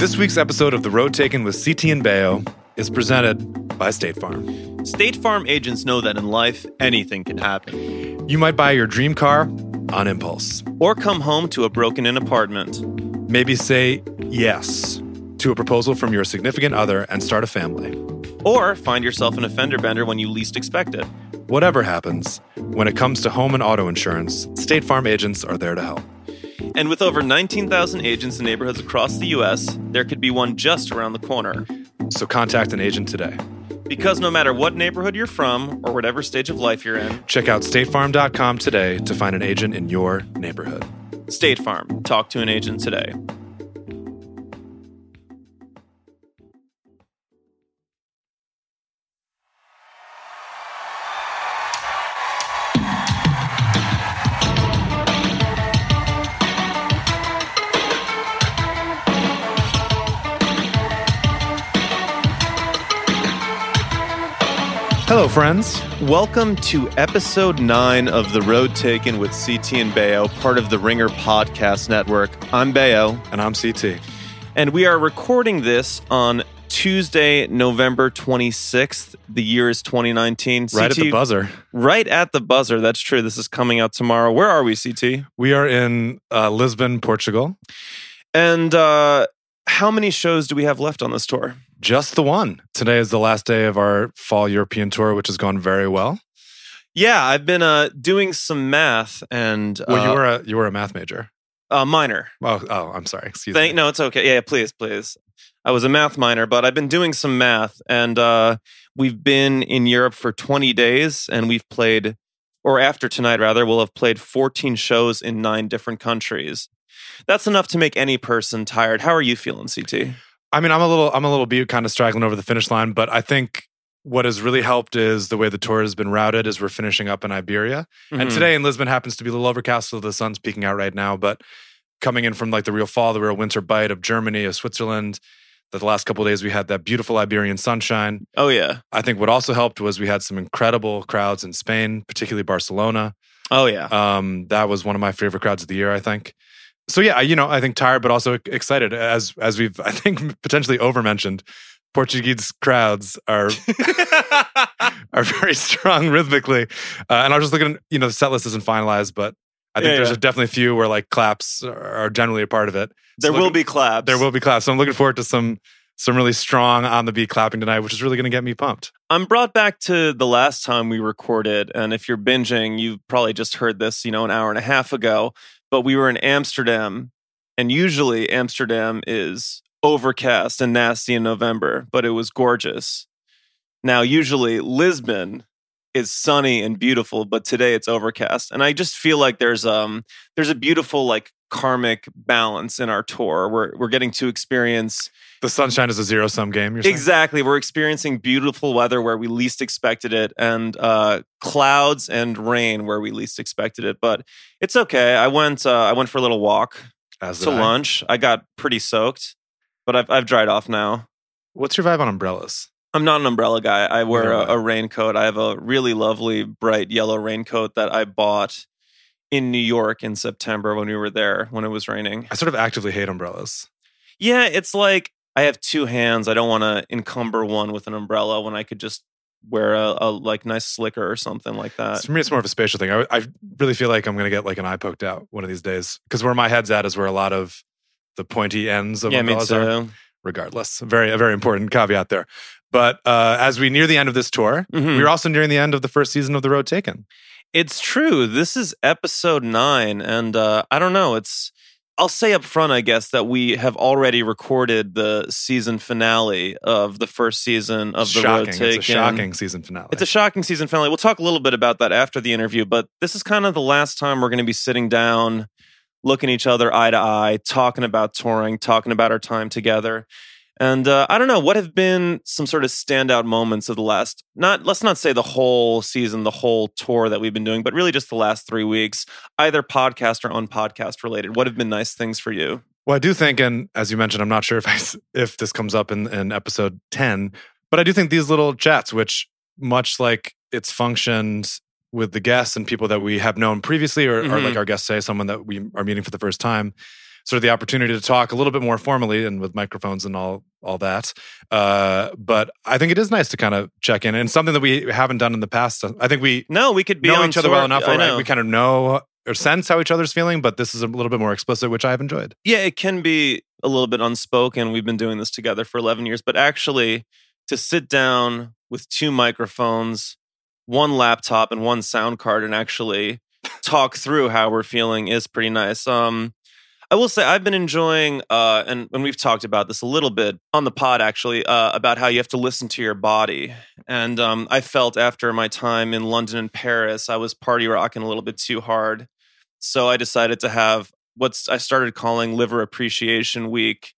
This week's episode of The Road Taken with CT and Baio is presented by State Farm. State Farm agents know that in life, anything can happen. You might buy your dream car on impulse. Or come home to a broken in apartment. Maybe say yes to a proposal from your significant other and start a family. Or find yourself in a fender bender when you least expect it. Whatever happens, when it comes to home and auto insurance, State Farm agents are there to help. And with over 19,000 agents in neighborhoods across the U.S., there could be one just around the corner. So contact an agent today. Because no matter what neighborhood you're from or whatever stage of life you're in, Check out statefarm.com today to find an agent in your neighborhood. State Farm. Talk to an agent today. Hello, friends. Welcome to episode nine of The Road Taken with CT and Baio, part of the Ringer Podcast Network. I'm Baio, And I'm CT. and we are recording this on Tuesday, November 26th. The year is 2019. Right at the buzzer. Right at the buzzer. That's true. This is coming out tomorrow. Where are we, CT? We are in uh, Lisbon, Portugal. And uh, how many shows do we have left on this tour? Just the one. Today is the last day of our fall European tour, which has gone very well. Yeah, I've been uh, doing some math and Well, you uh, were a you were a math major. uh, minor. Oh, oh, I'm sorry. Excuse Thank, me. no, it's okay. Yeah, yeah, please, please. I was a math minor, but I've been doing some math, and uh, we've been in Europe for 20 days, and we've played, or after tonight, rather, we'll have played 14 shows in nine different countries. That's enough to make any person tired. How are you feeling, CT? I mean, I'm a little I'm a little beat, kind of straggling over the finish line, but I think what has really helped is the way the tour has been routed as we're finishing up in Iberia. And Mhm. today in Lisbon happens to be a little overcast, so the sun's peeking out right now. But coming in from like the real fall, the real winter bite of Germany, of Switzerland, that the last couple of days we had that beautiful Iberian sunshine. oh yeah, I think what also helped was we had some incredible crowds in Spain, particularly Barcelona. oh yeah. Um, that was one of my favorite crowds of the year, I think. So yeah, you know, I think tired but also excited as as we've I think potentially overmentioned. Portuguese crowds are are very strong rhythmically, uh, and I was just looking. You know, the set list isn't finalized, but I think Yeah, there's yeah. a definitely a few where like claps are generally a part of it. there So will look- be claps. There will be claps. So I'm looking forward to some some really strong on the beat clapping tonight, which is really going to get me pumped. I'm brought back to the last time we recorded, and if you're binging, you've probably just heard this, you know, an hour and a half ago. But we were in Amsterdam, and usually Amsterdam is overcast and nasty in November, but it was gorgeous. Now, usually Lisbon is sunny and beautiful, but today it's overcast, and I just feel like there's um there's a beautiful like karmic balance in our tour. We're we're getting to experience The sunshine is a zero sum game. You're saying? Exactly. We're experiencing beautiful weather where we least expected it, and uh, clouds and rain where we least expected it. But it's okay. I went. Uh, I went for a little walk As to I. lunch. I got pretty soaked, but I've I've dried off now. What's your vibe on umbrellas? I'm not an umbrella guy. I wear a, a raincoat. I have a really lovely bright yellow raincoat that I bought in New York in September when we were there when it was raining. I sort of actively hate umbrellas. Yeah, it's like I have two hands. I don't want to encumber one with an umbrella when I could just wear a, a like nice slicker or something like that. For me, it's more of a spatial thing. I, I really feel like I'm going to get like an eye poked out one of these days because where my head's at is where a lot of the pointy ends of Yeah, umbrellas are. Regardless, very a very important caveat there. But uh, as we near the end of this tour, Mhm. we're also nearing the end of the first season of The Road Taken. It's true. This is episode nine, and uh, I don't know. It's I'll say up front, I guess, that we have already recorded the season finale of the first season of the Road shocking. Taken. It's a shocking season finale. It's a shocking season finale. We'll talk a little bit about that after the interview, but this is kind of the last time we're going to be sitting down, looking each other eye to eye, talking about touring, talking about our time together. And uh, I don't know what have been some sort of standout moments of the last not let's not say the whole season, the whole tour that we've been doing, but really just the last three weeks, either podcast or on podcast related. What have been nice things for you? Well, I do think, and as you mentioned, I'm not sure if I, if this comes up in, in episode 10, but I do think these little chats, which much like it's functioned with the guests and people that we have known previously, or, or Mhm. like our guests say, someone that we are meeting for the first time, sort of the opportunity to talk a little bit more formally and with microphones and all all that. Uh, but I think it is nice to kind of check in and something that we haven't done in the past. I think we No, we could be know on each other well enough. Right? We kind of know or sense how each other's feeling, but this is a little bit more explicit, which I've enjoyed. yeah, it can be a little bit unspoken. We've been doing this together for 11 years, but actually to sit down with two microphones, one laptop and one sound card and actually talk through how we're feeling is pretty nice. Um I will say I've been enjoying uh and and we've talked about this a little bit on the pod actually uh about how you have to listen to your body. And um I felt after my time in London and Paris I was party rocking a little bit too hard. So I decided to have what's I started calling Liver Appreciation Week,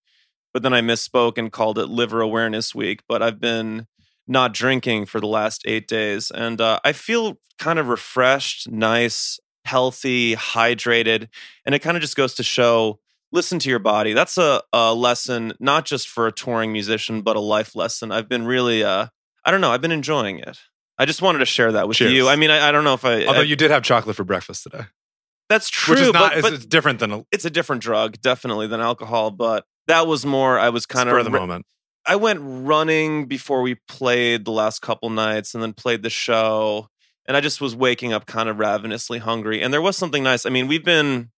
but then I misspoke and called it Liver Awareness Week. But I've been not drinking for the last eight days, and uh, I feel kind of refreshed, nice, healthy, hydrated, and it kind of just goes to show. Listen to your body. That's a, a lesson, not just for a touring musician, but a life lesson. I've been really, uh, I don't know, I've been enjoying it. I just wanted to share that with Cheers. you. I mean, I, I don't know if I. Although I- you did have chocolate for breakfast today, that's true, which is not but, it's, but it's different than a it's a different drug, definitely than alcohol. But that was more. I was kind of the moment. I went running before we played the last couple nights, and then played the show. And I just was waking up kind of ravenously hungry. And there was something nice. I mean, we've been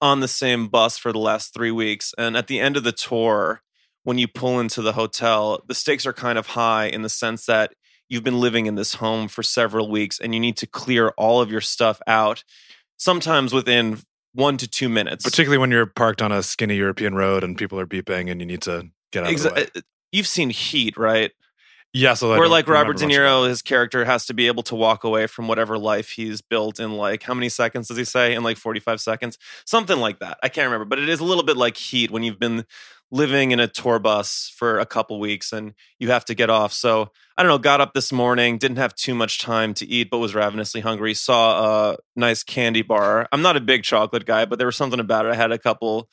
on the same bus for the last three weeks, and at the end of the tour, when you pull into the hotel, the stakes are kind of high in the sense that you've been living in this home for several weeks, and you need to clear all of your stuff out. Sometimes within one to two minutes. Particularly when you're parked on a skinny European road and people are beeping and you need to get out of the way. Exa- uh, You've seen Heat, right? Yes, so Where like Robert De Niro, his character has to be able to walk away from whatever life he's built in like how many seconds does he say? In like 45 seconds? Something like that. I can't remember, but it is a little bit like Heat when you've been living in a tour bus for a couple weeks and you have to get off. So I don't know, got up this morning, didn't have too much time to eat, but was ravenously hungry. Saw a nice candy bar. I'm not a big chocolate guy, but there was something about it. I had a couple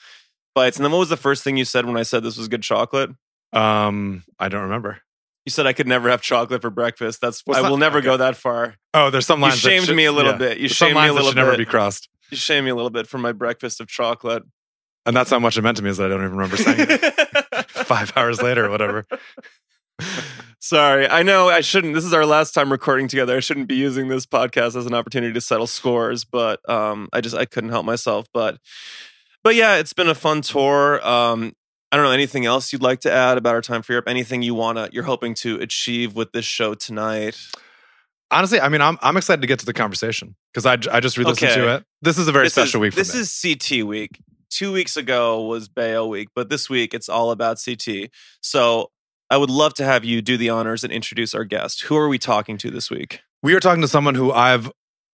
bites. And then what was the first thing you said when I said this was good chocolate? Um, I don't remember. You said I could never have chocolate for breakfast. That's Well, I will never go that far. Oh, there's some You lines. that shamed should- me a little yeah. bit. You There's shamed me a little should never bit. be crossed. You shame me a little bit for my breakfast of chocolate. And that's how much it meant to me is that I don't even remember saying it five hours later or whatever. Sorry, I know I shouldn't. This is our last time recording together. I shouldn't be using this podcast as an opportunity to settle scores, but um, I just I couldn't help myself. But but yeah, it's been a fun tour. Um, I don't know anything else you'd like to add about our time for Europe. Anything you wanna you're hoping to achieve with this show tonight? Honestly, I mean, I'm I'm excited to get to the conversation because I, I just re-listened Okay. to it. This is a very this special is, week for This me. is CT week. Two weeks ago was Baio week, but this week it's all about CT. So I would love to have you do the honors and introduce our guest. Who are we talking to this week? we are talking to someone who I've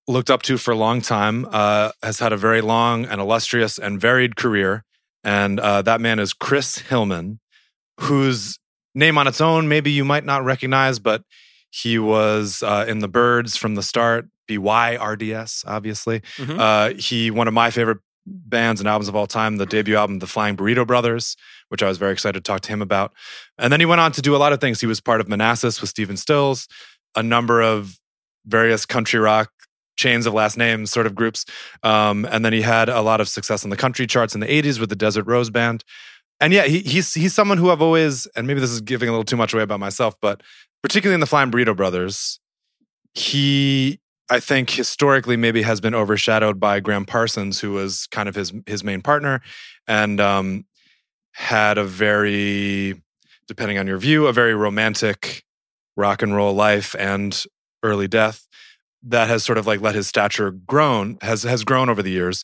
looked up to for a long time, uh, has had a very long and illustrious and varied career. And uh, that man is Chris Hillman, whose name on its own, maybe you might not recognize, but he was uh, in the Byrds from the start, BYRDS, obviously. Mhm. Uh, he, one of my favorite bands and albums of all time, the debut album, The Flying Burrito Brothers, which I was very excited to talk to him about. And then he went on to do a lot of things. He was part of Manassas with Stephen Stills, a number of various country rock chains of last names sort of groups. Um, and then he had a lot of success on the country charts in the 80s with the Desert Rose Band. And yeah, he, he's he's someone who I've always, and maybe this is giving a little too much away about myself, but particularly in the Flying Burrito Brothers, he I think historically maybe has been overshadowed by Gram Parsons, who was kind of his his main partner, and um, had a very, depending on your view, a very romantic rock and roll life and early death that has sort of like let his stature grown has has grown over the years,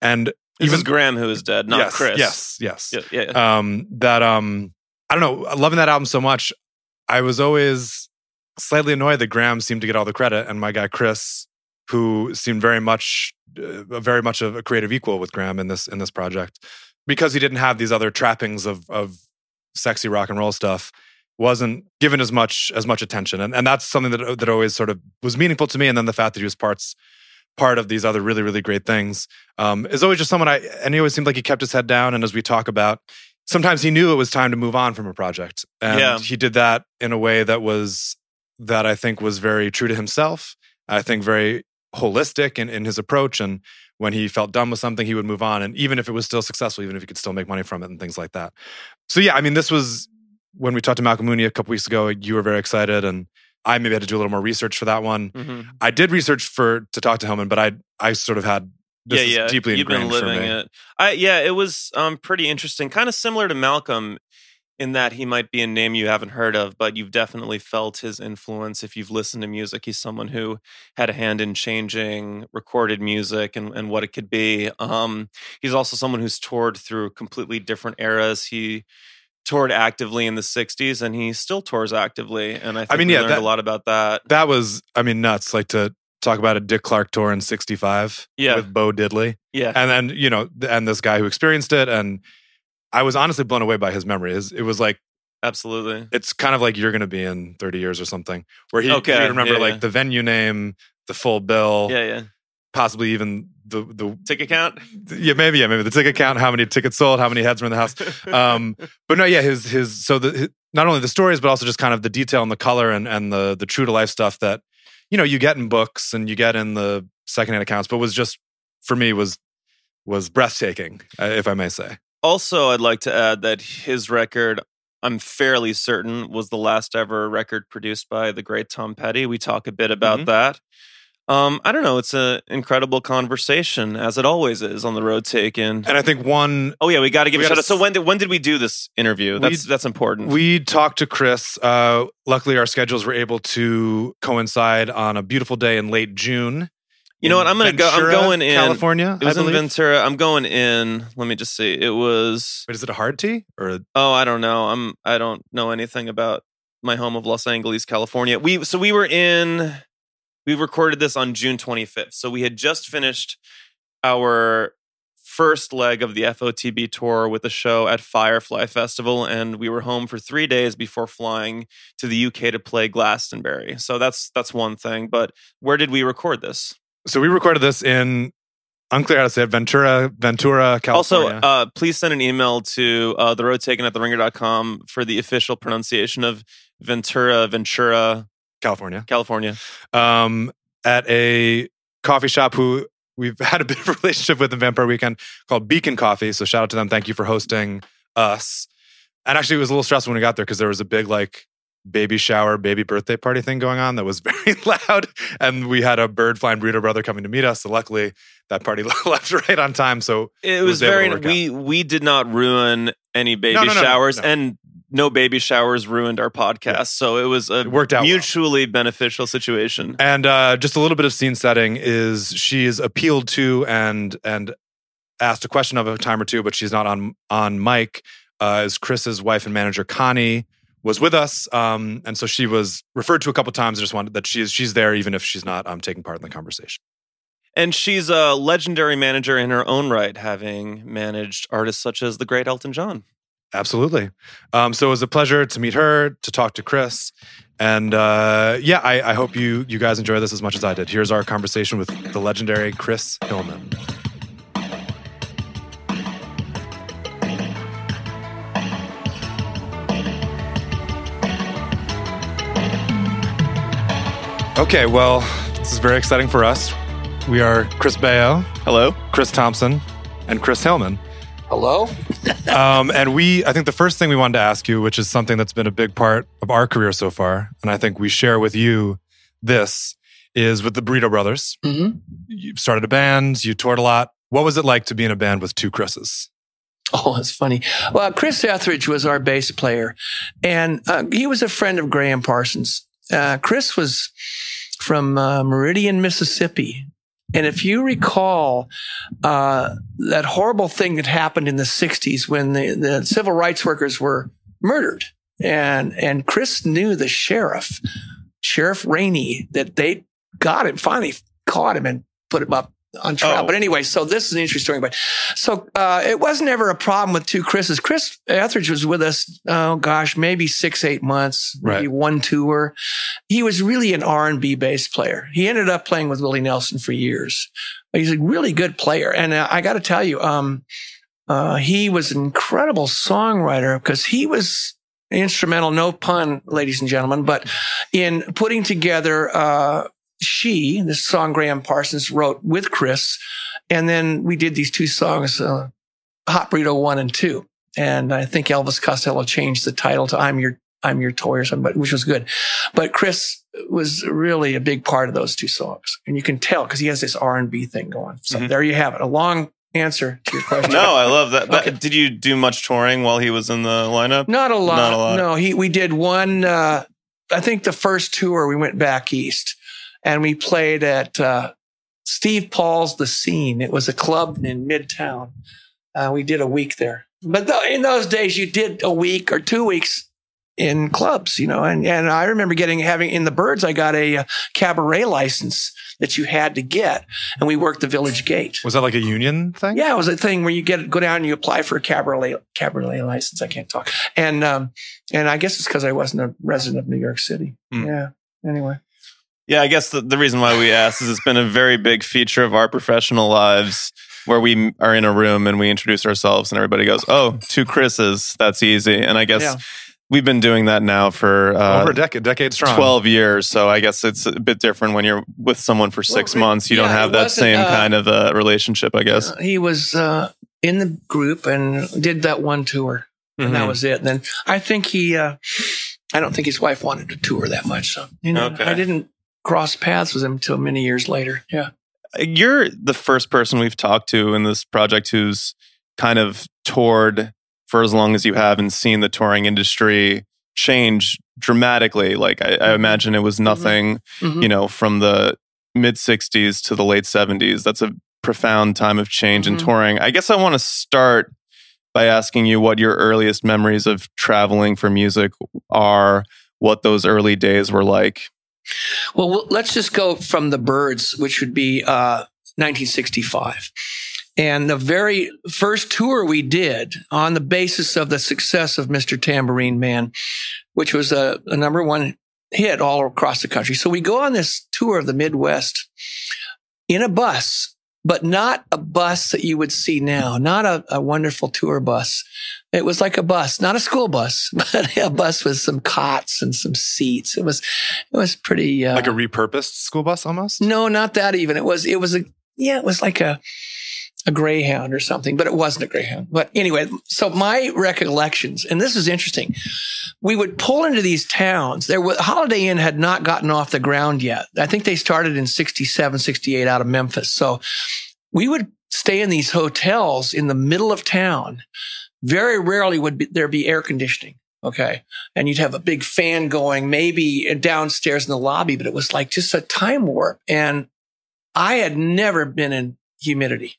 and This even Gram who is dead, not yes, Chris. Yes, yes. Yeah, yeah, yeah. Um, that um, I don't know, loving that album so much. I was always slightly annoyed that Gram seemed to get all the credit, and my guy Chris, who seemed very much, uh, very much of a creative equal with Gram in this in this project, because he didn't have these other trappings of of sexy rock and roll stuff, wasn't given as much as much attention, and and that's something that that always sort of was meaningful to me. And then the fact that he was parts part of these other really really great things um, is always just someone I and he always seemed like he kept his head down. And as we talk about, sometimes he knew it was time to move on from a project, and Yeah. he did that in a way that was that I think was very true to himself. I think very holistic in, in his approach and when he felt done with something, he would move on. And even if it was still successful, even if he could still make money from it and things like that. So yeah, I mean, this was when we talked to Malcolm Mooney a couple weeks ago, you were very excited and I maybe had to do a little more research for that one. Mhm. I did research for to talk to Hillman, but I I sort of had this yeah, is yeah. deeply You've been ingrained living it. I yeah, it was um pretty interesting. Kind of similar to Malcolm in that he might be a name you haven't heard of, but you've definitely felt his influence if you've listened to music. He's someone who had a hand in changing recorded music and, and what it could be. Um, he's also someone who's toured through completely different eras. He toured actively in the 60s and he still tours actively. And I think mean, we yeah, learned that- a lot about that. That was I mean nuts. Like to talk about a Dick Clark tour in '65 Yeah. with Bo Diddley, Yeah. and then you know, and this guy who experienced it, and I was honestly blown away by his memory. His, it was like Absolutely. it's kind of like you're going to be in 30 years or something, where he, Okay, he remember yeah, like yeah. the venue name, the full bill, Yeah, yeah. Possibly even the the Ticket count? yeah maybe yeah maybe the ticket count, how many tickets sold, how many heads were in the house. Um, but no, yeah, his his so the his, not only the stories, but also just kind of the detail and the color and and the the true to life stuff that you know you get in books and you get in the secondhand accounts, but was just for me was was breathtaking, uh, if I may say. Also, I'd like to add that his record, I'm fairly certain, was the last ever record produced by the great Tom Petty. We talk a bit about Mhm. that. Um, I don't know. It's an incredible conversation, as it always is on the road taken. And I think one Oh yeah, we got to give a shout out. So when did when did we do this interview? That's that's important. We talked to Chris. Uh, luckily, our schedules were able to coincide on a beautiful day in late June. you know what? I'm gonna go. I'm going in. California. It was in Ventura. I'm going in. Let me just see. It was. Wait, is it a hard tea or Oh, I don't know. I'm. I don't know anything about my home of Los Angeles, California. We so we were in. We recorded this on June 25th. So we had just finished our first leg of the FOTB tour with a show at Firefly Festival, and we were home for three days before flying to the UK to play Glastonbury. So that's that's one thing. But where did we record this? so? We recorded this in unclear how to say it. Ventura, Ventura, Also, California. uh, please send an email to uh, the road taken at the ringer.com for the official pronunciation of Ventura, Ventura, California. California. Um, at a coffee shop who we've had a bit of a relationship with in Vampire Weekend called Beacon Coffee. So shout out to them. Thank you for hosting us. And actually, it was a little stressful when we got there because there was a big like baby shower, baby birthday party thing going on that was very loud. And we had a Byrd Flying Burrito Brother coming to meet us. So luckily, that party left right on time. So It was was, very. We we did not ruin any baby No, no, no, showers, and no baby showers ruined our podcast. So it was a it worked out. well. mutually beneficial situation. And uh, just a little bit of scene setting is she is appealed to and and asked a question of a time or two, but she's not on on mic. Uh, is Chris's wife and manager Connie was with us, um, and so she was referred to a couple times. I just wanted that she's she's there even if she's not um, taking part in the conversation. And she's a legendary manager in her own right, having managed artists such as the great Elton John. Absolutely. Um, so it was a pleasure to meet her, to talk to Chris, and uh, yeah, I, I hope you you guys enjoy this as much as I did. Here's our conversation with the legendary Chris Hillman. Okay, well, this is very exciting for us. We are Chris Baio, Hello. Chris Thompson, and Chris Hillman. Hello? um, and we, I think the first thing we wanted to ask you, which is something that's been a big part of our career so far, and I think we share with you this, is with the Burrito Brothers. hmm You started a band, you toured a lot. What was it like to be in a band with two Chris's? Oh, that's funny. Well, Chris Etheridge was our bass player, and uh, he was a friend of Gram Parsons. Uh, Chris was from uh, Meridian, Mississippi. And if you recall uh, that horrible thing that happened in the 60s when the, the civil rights workers were murdered, and, and Chris knew the sheriff, Sheriff Rainey, that they got him, finally caught him and put him up on trial. Oh. But anyway, so this is an interesting story. But so uh, it wasn't ever a problem with two Chris's. Chris Etheridge was with us. Oh gosh, maybe six, eight months, maybe one tour. He was really an R and B bass player. He ended up playing with Willie Nelson for years. He's a really good player, and uh, I got to tell you, um, uh, he was an incredible songwriter because he was instrumental. No pun, ladies and gentlemen, but in putting together. She, this song Gram Parsons wrote with Chris, and then we did these two songs, uh, Hot Burrito One and Two, and I think Elvis Costello changed the title to "I'm Your I'm Your Toy" or something, but, which was good. But Chris was really a big part of those two songs, and you can tell because he has this R and B thing going. So Mhm. there you have it, a long answer to your question. No, I love that. But Okay. Did you do much touring while he was in the lineup? Not a lot. Not a lot. No, he we did one. Uh, I think the first tour we went back east, and we played at uh, Steve Paul's The Scene. It was a club in Midtown. Uh, we did a week there, but th- in those days, you did a week or two weeks in clubs, you know. And and I remember getting having in the Byrds, I got a, uh cabaret license that you had to get, and we worked the Village Gate. Was that like a union thing? Yeah, it was a thing where you get go down and you apply for a cabaret cabaret license. I can't talk, and um, and I guess it's because I wasn't a resident of New York City. Hmm. Yeah. Anyway, Yeah, I guess the, the reason why we asked is it's been a very big feature of our professional lives where we are in a room and we introduce ourselves and everybody goes, "Oh, two Chris's, that's easy." And I guess Yeah. we've been doing that now for uh, Over a decade, decade strong. 12 years. So I guess it's a bit different when you're with someone for six Well, months. You yeah, don't have that same uh, kind of uh, relationship, I guess. Uh, he was uh, in the group and did that one tour, and that Mhm. was it. And then I think he, uh, I don't think his wife wanted to tour that much, so you know, Okay. I didn't cross paths with him until many years later. Yeah. You're the first person we've talked to in this project who's kind of toured for as long as you have and seen the touring industry change dramatically. Like I, I imagine it was nothing, Mhm. you know, from the mid 60s to the late 70s. That's a profound time of change in Mhm. touring. I guess I want to start by asking you what your earliest memories of traveling for music are, what those early days were like. Well, let's just go from the Byrds, which would be uh, 1965. And the very first tour we did on the basis of the success of Mr. Tambourine Man, which was a, a number one hit all across the country. So we go on this tour of the Midwest in a bus, but not a bus that you would see now, not a, a wonderful tour bus. It was like a bus, not a school bus, but a bus with some cots and some seats. It was, it was pretty, uh, Like a repurposed school bus almost? no, not that even. It was, it was a, yeah, it was like a, a Greyhound or something, but it wasn't a Greyhound. But anyway, so my recollections, and this is interesting. We would pull into these towns. There was Holiday Inn had not gotten off the ground yet. I think they started in 67, 68 out of Memphis. So we would stay in these hotels in the middle of town. Very rarely would be, there be air conditioning. Okay. And you'd have a big fan going, maybe downstairs in the lobby, but it was like just a time warp. And I had never been in humidity.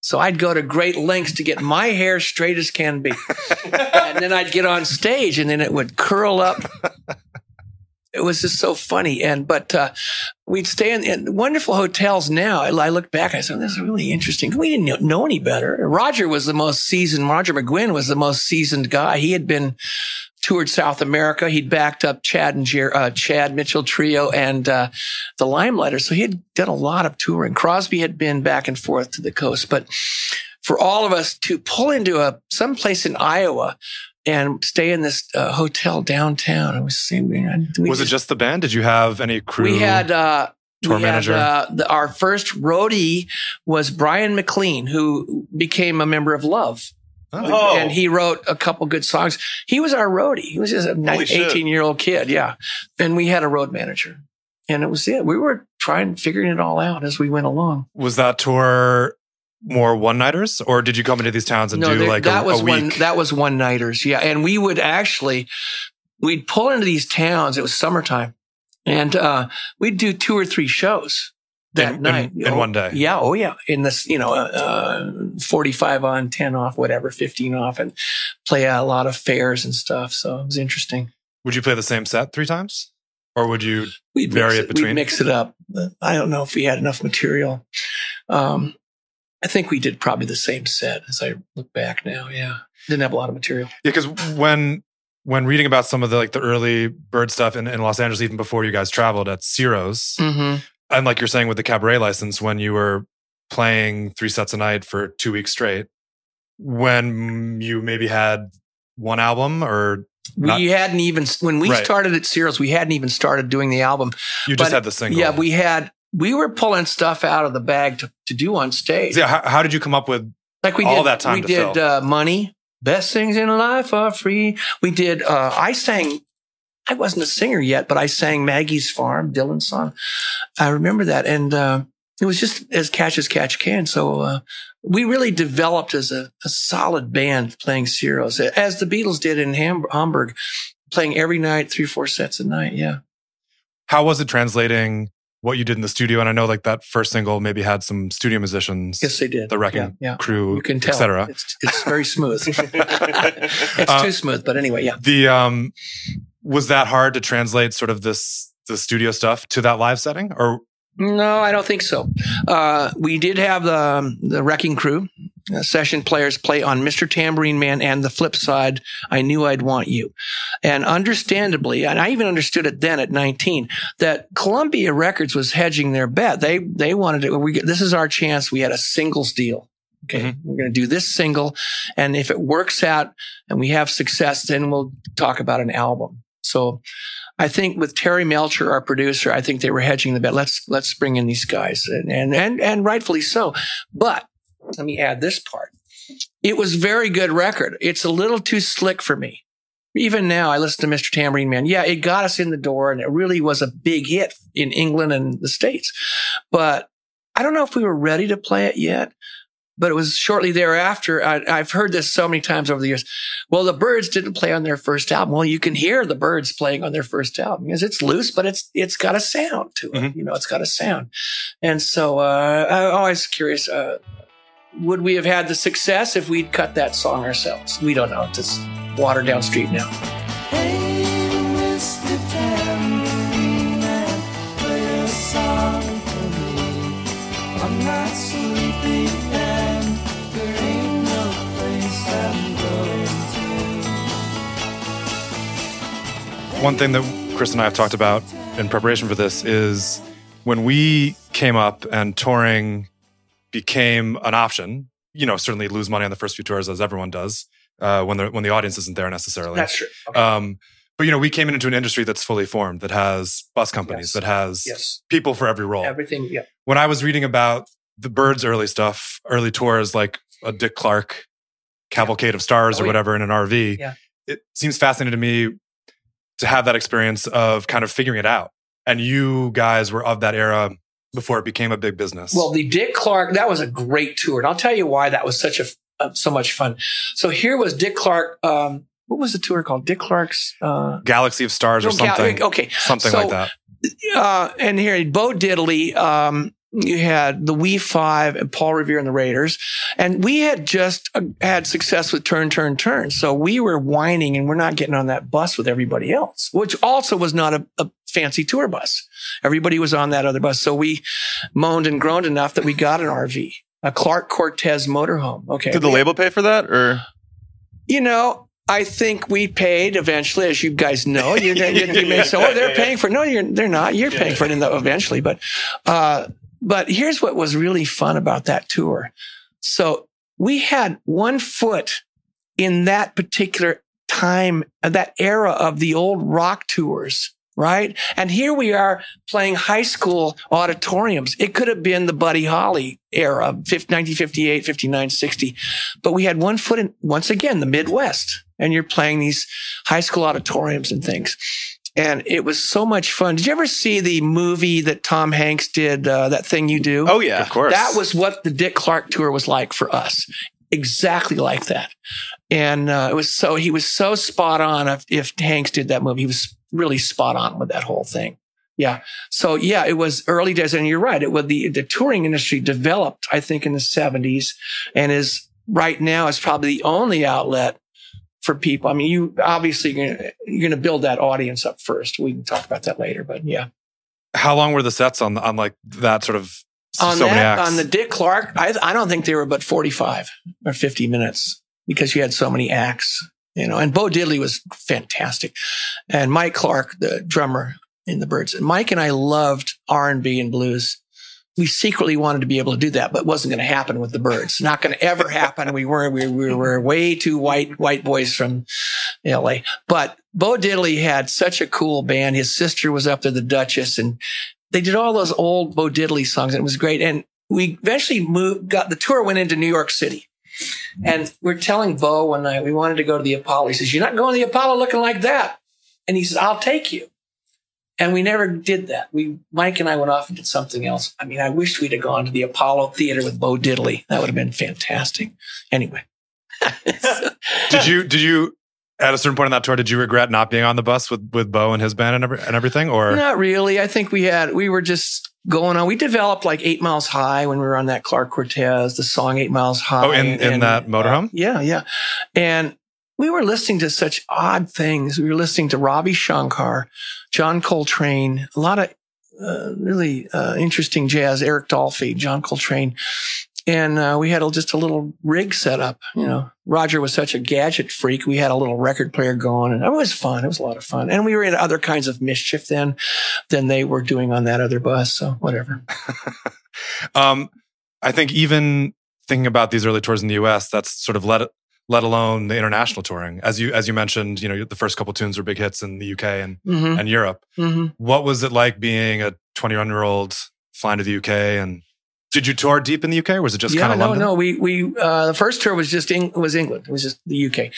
So I'd go to great lengths to get my hair straight as can be. and then I'd get on stage and then it would curl up. It was just so funny. And, but, uh, we'd stay in, in wonderful hotels now. I, I look back, I said, this is really interesting. We didn't know, any better. Roger was the most seasoned, Roger McGuinn was the most seasoned guy. He had been, toured South America. He'd backed up Chad and Jer- uh, Chad Mitchell Trio and uh, the Limeliters. So he had done a lot of touring. Crosby had been back and forth to the coast, but for all of us to pull into a someplace in Iowa and stay in this uh, hotel downtown, it was we was it just the band? Did you have any crew? we had uh, tour we had, manager? uh, the, our first roadie was Bryan MacLean, who became a member of Love. Oh. And he wrote a couple good songs. He was our roadie. He was just a Holy shit. 18 year old kid. Yeah. And we had a road manager. And it was it. We were trying, figuring it all out as we went along. was that tour more one nighters, or did you come into these towns and do there- like that a, was a one, that was one nighters. Yeah. And we would actually, we'd pull into these towns. It was summertime and, uh, we'd do two or three shows that In- night. in- in Oh, one day? Yeah. Oh yeah. In this, you know, uh, 45 on, 10 off, whatever, 15 off and play a lot of fairs and stuff. So it was interesting. would you play the same set three times, or would you? We'd Vary it it, between? We'd mix it up. I don't know if we had enough material. Um, I think we did probably the same set as I look back now. Yeah. Didn't have a lot of material. Yeah, because when when reading about some of the like the early bird stuff in, in Los Angeles, even before you guys traveled at Ciro's, Mm-hmm. and like you're saying with the cabaret license, when you were playing three sets a night for two weeks straight, when you maybe had one album or We hadn't even when we Right. started at Ciro's, we hadn't even started doing the album. you just But, had the single. Yeah, we had we were pulling stuff out of the bag to, to do on stage. Yeah, how, how did you come up with like we all did that time we did uh, money best things in life are free. We did uh, i sang i wasn't a singer yet but i sang maggie's farm dylan's song. I remember that and uh, it was just as catch as catch can. So uh, we really developed as a, a solid band playing Ciro's as the beatles did in Ham- hamburg playing every night three four sets a night yeah. How was it translating what you did in the studio? And I know like that first single maybe had some studio musicians, yes they did the Wrecking yeah, yeah. Crew, you can tell etc. it's, it's very smooth it's Uh, too smooth but anyway yeah The um, was that hard to translate sort of this the studio stuff to that live setting, or No, I don't think so. Uh, we did have the um, the wrecking crew Uh, session players play on Mr. Tambourine Man and the flip side. I knew I'd want you, and understandably, and I even understood it then at 19 that Columbia Records was hedging their bet. They they wanted to. We this is our chance. We had a singles deal. Okay, mm-hmm. we're going to do this single, and if it works out and we have success, then we'll talk about an album. So I think with Terry Melcher, our producer, I think they were hedging the bet. Let's let's bring in these guys, and and and, and rightfully so. But let me add this part. It was very good record. It's a little too slick for me. Even now, I listen to Mr. Tambourine Man. Yeah, it got us in the door, and it really was a big hit in England and the States. But I don't know if we were ready to play it yet. But it was shortly thereafter. I, I've heard this so many times over the years. Well, the Byrds didn't play on their first album. Well, you can hear the Byrds playing on their first album because it's loose, but it's it's got a sound to it. Mhm. You know, it's got a sound. And so uh, I'm always curious. Uh, would we have had the success if we'd cut that song ourselves? We don't know. It's watered down street now. One thing that Chris and I have talked about in preparation for this is when we came up and touring became an option. You know, certainly lose money on the first few tours as everyone does uh, when the when the audience isn't there necessarily. That's true. Um, but you know, we came into an industry that's fully formed, that has bus companies, Yes. that has yes. people for every role. Everything. Yeah. when I was reading about the Byrds' early stuff, early tours like a Dick Clark Cavalcade of Stars Oh, or yeah. whatever in an RV, Yeah. it seems fascinating to me to have that experience of kind of figuring it out. And you guys were of that era before it became a big business. Well, the Dick Clark, that was a great tour. And I'll tell you why that was such a, uh, so much fun. So here was Dick Clark. Um, what was the tour called? Dick Clark's, uh, Galaxy of Stars or no, Gal- something, okay. something So, like that. Uh, and here, Bo Diddley, um, you had the We Five and Paul Revere and the Raiders. And we had just uh, had success with Turn, Turn, Turn. So we were whining and we're not getting on that bus with everybody else, which also was not a, a fancy tour bus. Everybody was on that other bus. So we moaned and groaned enough that we got an RV, a Clark Cortez motorhome. Okay. Did the label pay for that, or you know, I think we paid eventually, as you guys know. You're, you, you may say, "Oh, they're paying for." it." No, you're they're not. You're paying for it in the, eventually, but uh, but here's what was really fun about that tour. So we had one foot in that particular time, that era of the old rock tours. Right. And here we are playing high school auditoriums. It could have been the Buddy Holly era, 50 1958, 59, 60 but we had one foot in once again the midwest and you're playing these high school auditoriums and things. And it was so much fun. Did you ever see the movie that tom hanks did uh, that thing you do? Oh yeah, Of course. that was what the dick clark tour was like for us. Exactly like that. And uh, it was so he was so spot on if, if hanks did that movie. He was really spot on with that whole thing yeah. So yeah, it was early days, and you're right. It was the the touring industry developed, I think, in the 70s, and is right now is probably the only outlet for people. I mean, you obviously you're gonna, you're going to build that audience up first. We can talk about that later, but yeah. How long were the sets on on like that sort of On so many that, acts? on the Dick Clark, I I don't think they were but 45 or 50 minutes because you had so many acts, you know. And Bo Diddley was fantastic, and Mike Clarke, the drummer in the Byrds. And Mike and I loved R and B and blues. We secretly wanted to be able to do that, but it wasn't going to happen with the Byrds. Not going to ever happen. We were we, we were way too white white boys from L.A. But Bo Diddley had such a cool band. His sister was up there, the Duchess, and they did all those old Bo Diddley songs. And it was great. And we eventually moved, got the tour went into New York City. And we're telling Bo one night we wanted to go to the Apollo. He says, You're not going to the Apollo looking like that. And he says, I'll take you. And we never did that. We Mike and I went off and did something else. I mean, I wish we'd have gone to the Apollo Theater with Bo Diddley. That would have been fantastic. Anyway. Did you did you at a certain point in that tour did you regret not being on the bus with with Bo and his band and, every, and everything or Not really. I think we had, we were just going on. We developed like Eight Miles High when we were on that Clark Cortez, the song Eight Miles High. oh in in and- that motorhome? Yeah, yeah. And we were listening to such odd things. We were listening to Ravi Shankar, John Coltrane, a lot of uh, really uh, interesting jazz, Eric Dolphy, John Coltrane. And uh, we had a, just a little rig set up. You know, Roger was such a gadget freak. We had a little record player going, and it was fun. It was a lot of fun. And we were in other kinds of mischief then than they were doing on that other bus. So whatever. Um, I think even thinking about these early tours in the U.S., that's sort of let let alone the international touring. As you as you mentioned, you know, the first couple tunes were big hits in the UK and hmm and Europe. hmm What was it like being a 21 year old flying to the UK? And did you tour deep in the UK, or was it just yeah, kind of no, London? no. We we uh, the first tour was just Eng- was England. It was just the UK.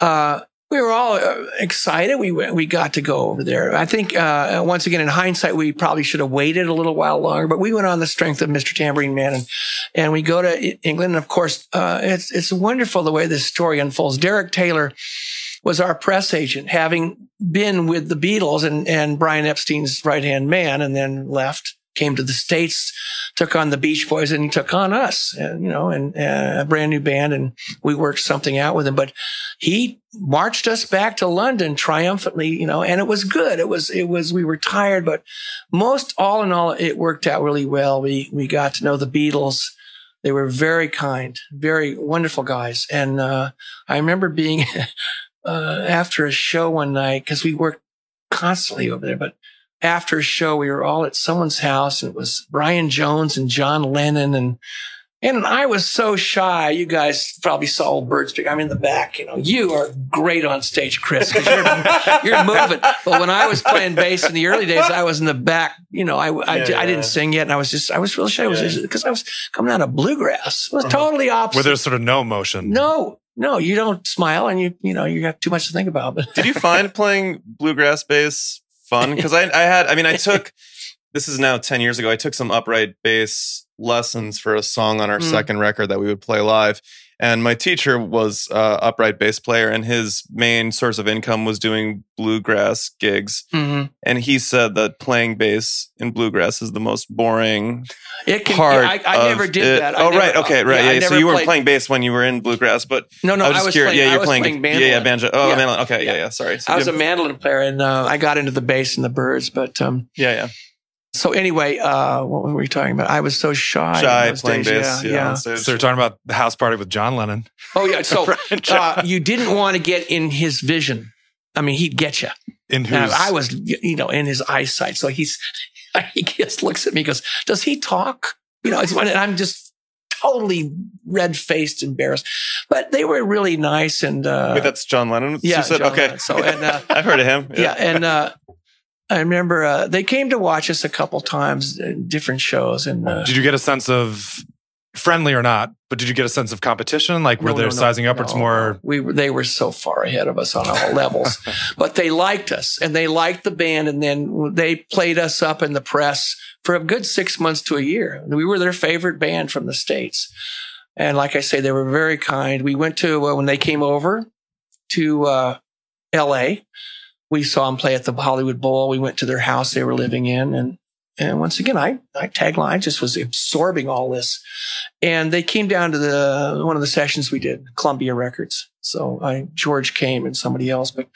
Uh, we were all uh, excited. We went, we got to go over there. I think uh, once again in hindsight, we probably should have waited a little while longer. But we went on the strength of Mr. Tambourine Man, and and we go to England. And of course, uh, it's it's wonderful the way this story unfolds. Derek Taylor was our press agent, having been with the Beatles and and Brian Epstein's right hand man, and then left. Came to the states, took on the Beach Boys, and took on us. You know, and uh, a brand new band, and we worked something out with him. But he marched us back to London triumphantly, you know, and it was good. It was, it was, we were tired, but most all in all, it worked out really well. We, we got to know the Beatles. They were very kind, very wonderful guys. And, uh, I remember being, uh, after a show one night, cause we worked constantly over there, but after a show, we were all at someone's house and it was Brian Jones and John Lennon and, and I was so shy. You guys probably saw old Byrds. I'm in the back. You know, you are great on stage, Chris, because you're, you're moving. But when I was playing bass in the early days, I was in the back. You know, I, I, Yeah, I yeah. didn't sing yet. And I was just, I was real shy. I was Yeah. because I was coming out of bluegrass. It was Uh-huh. totally opposite. Where there's sort of no motion. no, no, you don't smile and you, you know, you got too much to think about. But Did you find playing bluegrass bass fun? Because I, I had, I mean, I took, this is now 10 years ago, I took some upright bass lessons for a song on our Mm. second record that we would play live. And my teacher was uh, upright bass player, and his main source of income was doing bluegrass gigs. Mhm. And he said that playing bass in bluegrass is the most boring it can, part. I, I never did it. that. I oh, never- right. Okay. Right. I Yeah. so you weren't playing bass when you were in bluegrass, but No, no, I was just curious. playing, yeah, you're was playing. playing yeah, mandolin. yeah, banjo. Oh, Yeah. mandolin. Okay. Yeah. Yeah. Yeah. Sorry. So I was a mandolin player and uh, I got into the bass and the Byrds. But um, yeah. Yeah. So anyway, uh, what were we talking about? I was so shy. Shy playing days. bass. Yeah, Yeah. yeah. So you're talking about the house party with John Lennon. Oh yeah. So uh, you didn't want to get in his vision. I mean, he'd get you. in whose And I was, you know, in his eyesight. So he's, he just looks at me, and goes, "Does he talk?" You know, it's when and I'm just totally red faced, embarrassed. But they were really nice and uh, Wait, that's John Lennon. yeah, You said? John okay. Lennon. So and uh, I've heard of him. yeah, and uh, I remember uh, they came to watch us a couple times in different shows, and uh, did you get a sense of friendly or not? But did you get a sense of competition? Like were no, they no, no, sizing up? or it's more. We were, they were so far ahead of us on all levels, but they liked us and they liked the band, and then they played us up in the press for a good six months to a year. We were their favorite band from the states, and like I say, they were very kind. We went to uh, when they came over to uh, L.A. We saw them play at the Hollywood Bowl. We went to their house they were living in, and and once again, I I tagline I just was absorbing all this. And they came down to the one of the sessions we did, Columbia Records. So I George came and somebody else, but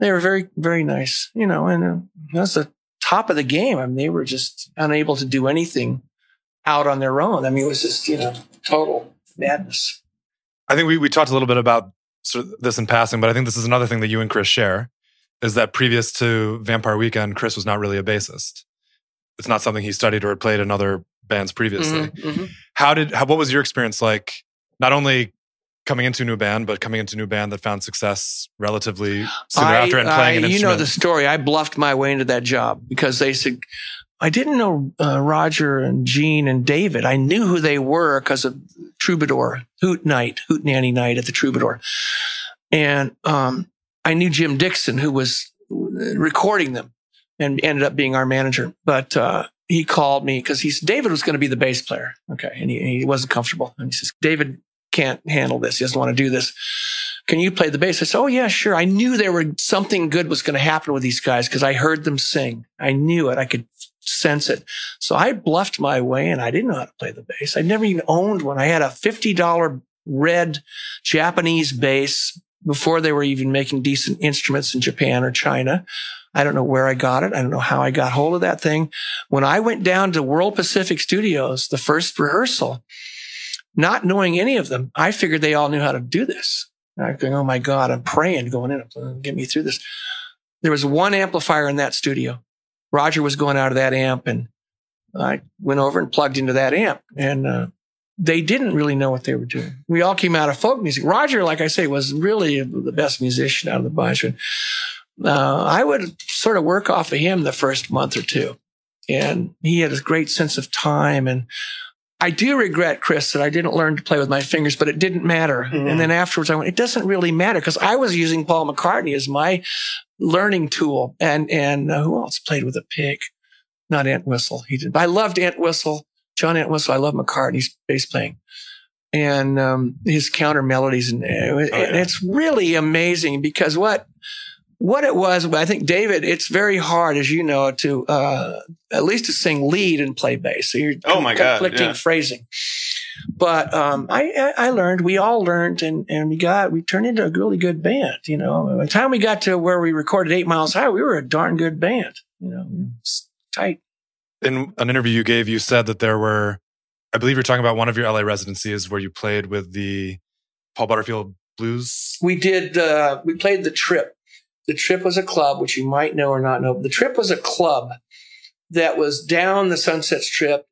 they were very very nice, you know. And uh, that's the top of the game. I mean, they were just unable to do anything out on their own. I mean, it was just you know total madness. I think we, we talked a little bit about sort of this in passing, but I think this is another thing that you and Chris share is that previous to Vampire Weekend, Chris was not really a bassist. It's not something he studied or had played in other bands previously. Mhm, mhm. How did how, what was your experience like? Not only coming into a new band, but coming into a new band that found success relatively soon I- after and playing I- an you instrument. know the story. I bluffed my way into that job because they said, I didn't know uh, Roger and Gene and David. I knew who they were because of Troubadour, Hoot Night, Hootenanny Night at the Troubadour. And um, I knew Jim Dickson, who was recording them and ended up being our manager. But uh, he called me because he said David was going to be the bass player. Okay. And he, he wasn't comfortable. And he says, David can't handle this. He doesn't want to do this. Can you play the bass? I said, Oh, yeah, sure. I knew there were something good was going to happen with these guys because I heard them sing. I knew it. I could sense it. So I bluffed my way and I didn't know how to play the bass. I never even owned one. I had a $50 red Japanese bass before they were even making decent instruments in Japan or China. I don't know where I got it. I don't know how I got hold of that thing. When I went down to World Pacific Studios, the first rehearsal, not knowing any of them, I figured they all knew how to do this. I'm going, oh my God, I'm praying going in, get me through this. There was one amplifier in that studio. Roger was going out of that amp and I went over and plugged into that amp and, uh, they didn't really know what they were doing. We all came out of folk music. Roger, like I say, was really the best musician out of the bunch. And, uh, I would sort of work off of him the first month or two. And he had a great sense of time. And I do regret, Chris, that I didn't learn to play with my fingers, but it didn't matter. Mhm. And then afterwards I went, it doesn't really matter because I was using Paul McCartney as my learning tool. And, and uh, who else played with a pick? Not Entwistle. He did. I loved Entwistle, John Entwistle. I love McCartney's bass playing and um, his counter melodies. And, and it's really amazing because what, what it was, I think David, it's very hard, as you know, to uh, at least to sing lead and play bass. So you're Oh my God, conflicting yeah. phrasing. But um, I, I I learned, we all learned, and and we got we turned into a really good band. You know, by the time we got to where we recorded Eight Miles High, we were a darn good band. You know, tight. In an interview you gave, you said that there were, I believe you're talking about one of your LA residencies where you played with the Paul Butterfield Blues. We did. Uh, we played the Trip. The Trip was a club, which you might know or not know. The Trip was a club that was down the Sunset Strip,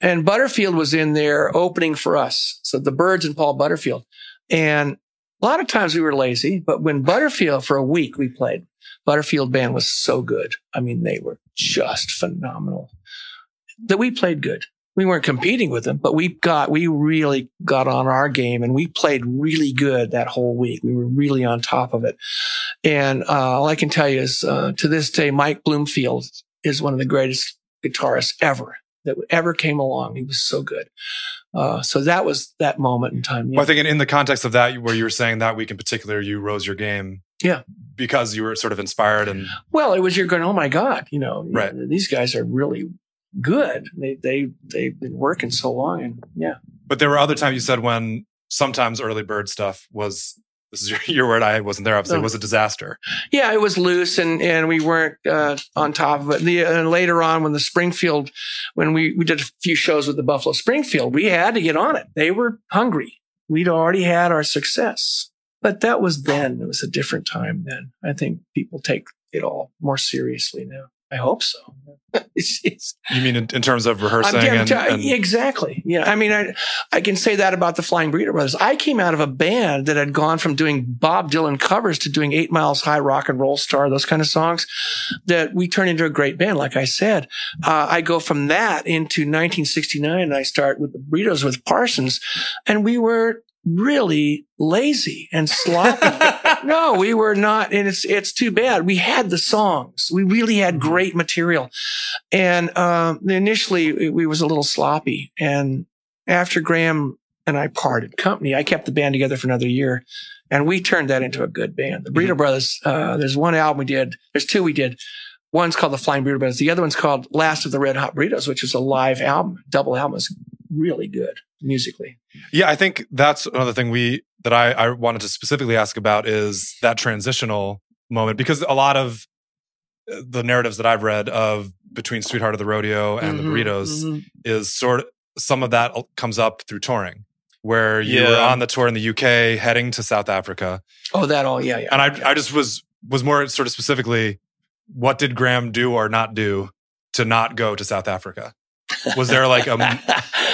and Butterfield was in there opening for us. So the Byrds and Paul Butterfield, and a lot of times we were lazy, but when Butterfield for a week we played, Butterfield band was so good. I mean, they were just phenomenal. That we played good. We weren't competing with them, but we got, we really got on our game and we played really good that whole week. We were really on top of it. And, uh, all I can tell you is, uh, to this day, Mike Bloomfield is one of the greatest guitarists ever that ever came along. He was so good. Uh, so that was that moment in time. Well, I think in, in the context of that, where you were saying that week in particular, you rose your game. Yeah. Because you were sort of inspired and Well, it was you're going, oh my God, you know, Right. these guys are really good. They they they've been working so long, and yeah, But there were other times you said when sometimes early bird stuff was this is your, your word. I wasn't there. Obviously, it was a disaster. yeah, it was loose, and and we weren't uh, on top of it. The, and later on, when the Springfield, when we we did a few shows with the Buffalo Springfield, we had to get on it. They were hungry. We'd already had our success, but that was then. It was a different time then. I think people take it all more seriously now. I hope so. it's, it's, You mean in, in terms of rehearsing I'm and, and exactly. Yeah. I mean, I, I can say that about the Flying Burrito Brothers. I came out of a band that had gone from doing Bob Dylan covers to doing Eight Miles High, Rock and Roll Star, those kind of songs that we turned into a great band. Like I said, uh, I go from that into 1969 and I start with the Burritos with Parsons and we were really lazy and sloppy. no, we were not. And it's, it's too bad. We had the songs. We really had great material. And, um, initially it, we was a little sloppy. And after Gram and I parted company, I kept the band together for another year and we turned that into a good band. The Burrito Brothers, uh, there's one album we did. There's two we did. One's called The Flying Burrito Brothers. The other one's called Last of the Red Hot Burritos, which is a live album, double album. It's really good musically. yeah, I think that's another thing we that I, I wanted to specifically ask about is that transitional moment because a lot of uh, the narratives that I've read of between Sweetheart of the Rodeo and the Mhm, Burritos mhm. is sort of some of that comes up through touring where you were on the tour in the UK heading to South Africa Oh, that all. Yeah. Yeah. and I I just was was more sort of specifically what did Gram do or not do to not go to South Africa? Was there like a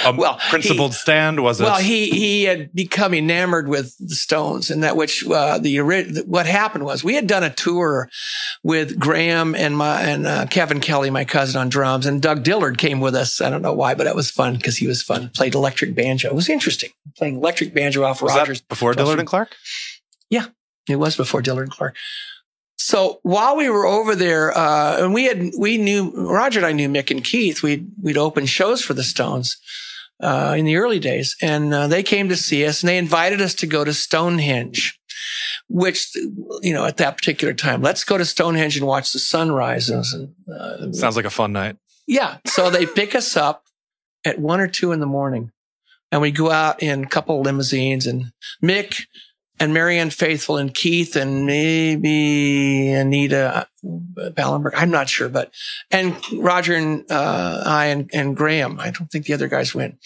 a Well, he- principled stand? Was it? Well, he he had become enamored with the Stones, and that which uh, the what happened was we had done a tour with Gram and my and uh, Kevin Kelly, my cousin, on drums, and Doug Dillard came with us. I don't know why, but that was fun because he was fun. Played electric banjo. It was interesting playing electric banjo off was Rogers. that before Dillard and Clark? Yeah, it was before Dillard and Clark. So while we were over there, uh, and we had, we knew, Roger and I knew Mick and Keith. We'd, we'd open shows for the Stones, uh, in the early days. And, uh, they came to see us and they invited us to go to Stonehenge, which, you know, at that particular time, let's go to Stonehenge and watch the sunrise. And, uh, Sounds like a fun night. yeah. So they pick us up at one or two in the morning and we go out in a couple of limousines and Mick and Marianne Faithfull and Keith and maybe Anita Pallenberg. I'm not sure, but, and Roger and, uh, I and, and Gram. I don't think the other guys went.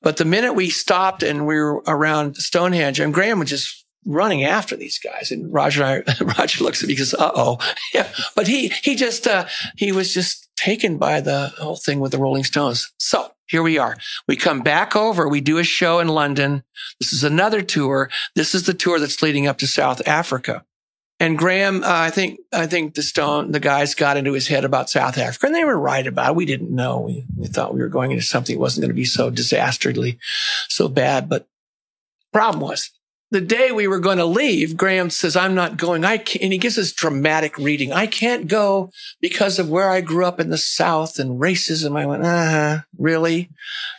But the minute we stopped and we were around Stonehenge and Gram was just running after these guys and Roger and I, Roger looks at me goes, uh oh. Yeah. But he, he just, uh, he was just taken by the whole thing with the Rolling Stones. So here we are. We come back over. We do a show in London. This is another tour. This is the tour that's leading up to South Africa. And Gram, uh, I think, I think the Stone, the guys got into his head about South Africa and they were right about it. We didn't know. We, we thought we were going into something that wasn't going to be so disastrously, so bad. But problem was the day we were going to leave, Gram says, I'm not going. I can't, and he gives this dramatic reading. I can't go because of where I grew up in the South and racism. I went, uh huh, really?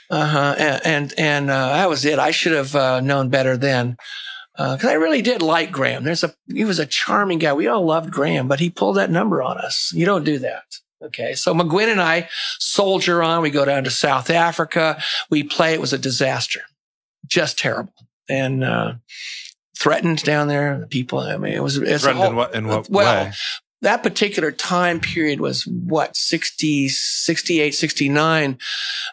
Uh huh. And, and, uh, that was it. I should have uh, known better then. Because I really did like Gram. There's a he was a charming guy. We all loved Gram, but he pulled that number on us. You don't do that. Okay. So McGuinn and I soldier on. We go down to South Africa. We play. It was a disaster. Just terrible. And uh, threatened down there. The people, I mean, it was it's Threatened whole- in what, in what well, way? that particular time period was what 60 68 69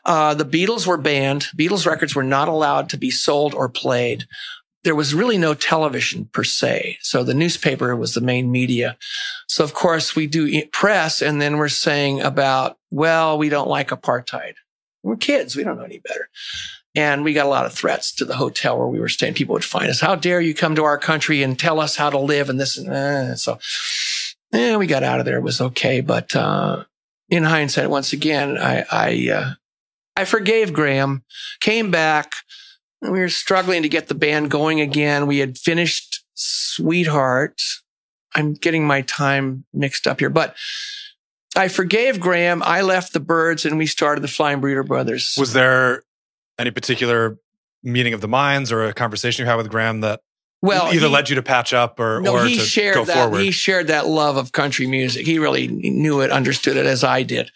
uh, the beatles were banned. Beatles records were not allowed to be sold or played. There was really no television per se so the newspaper was the main media. So of course we do press and then we're saying about well we don't like apartheid. We're kids. We don't know any better and we got a lot of threats to the hotel where we were staying. People would find us. How dare you come to our country and tell us how to live and this and. So, yeah, we got out of there. It was okay. But, uh, in hindsight, once again, I, I, uh, I forgave Gram, came back. We were struggling to get the band going again. We had finished Sweetheart. I'm getting my time mixed up here, but I forgave Gram. I left the Byrds and we started the Flying Burrito Brothers. Was there any particular meeting of the minds or a conversation you had with Gram that well, either he- led you to patch up or, No, or he to shared go that. forward? He shared that love of country music. He really knew it, understood it as I did.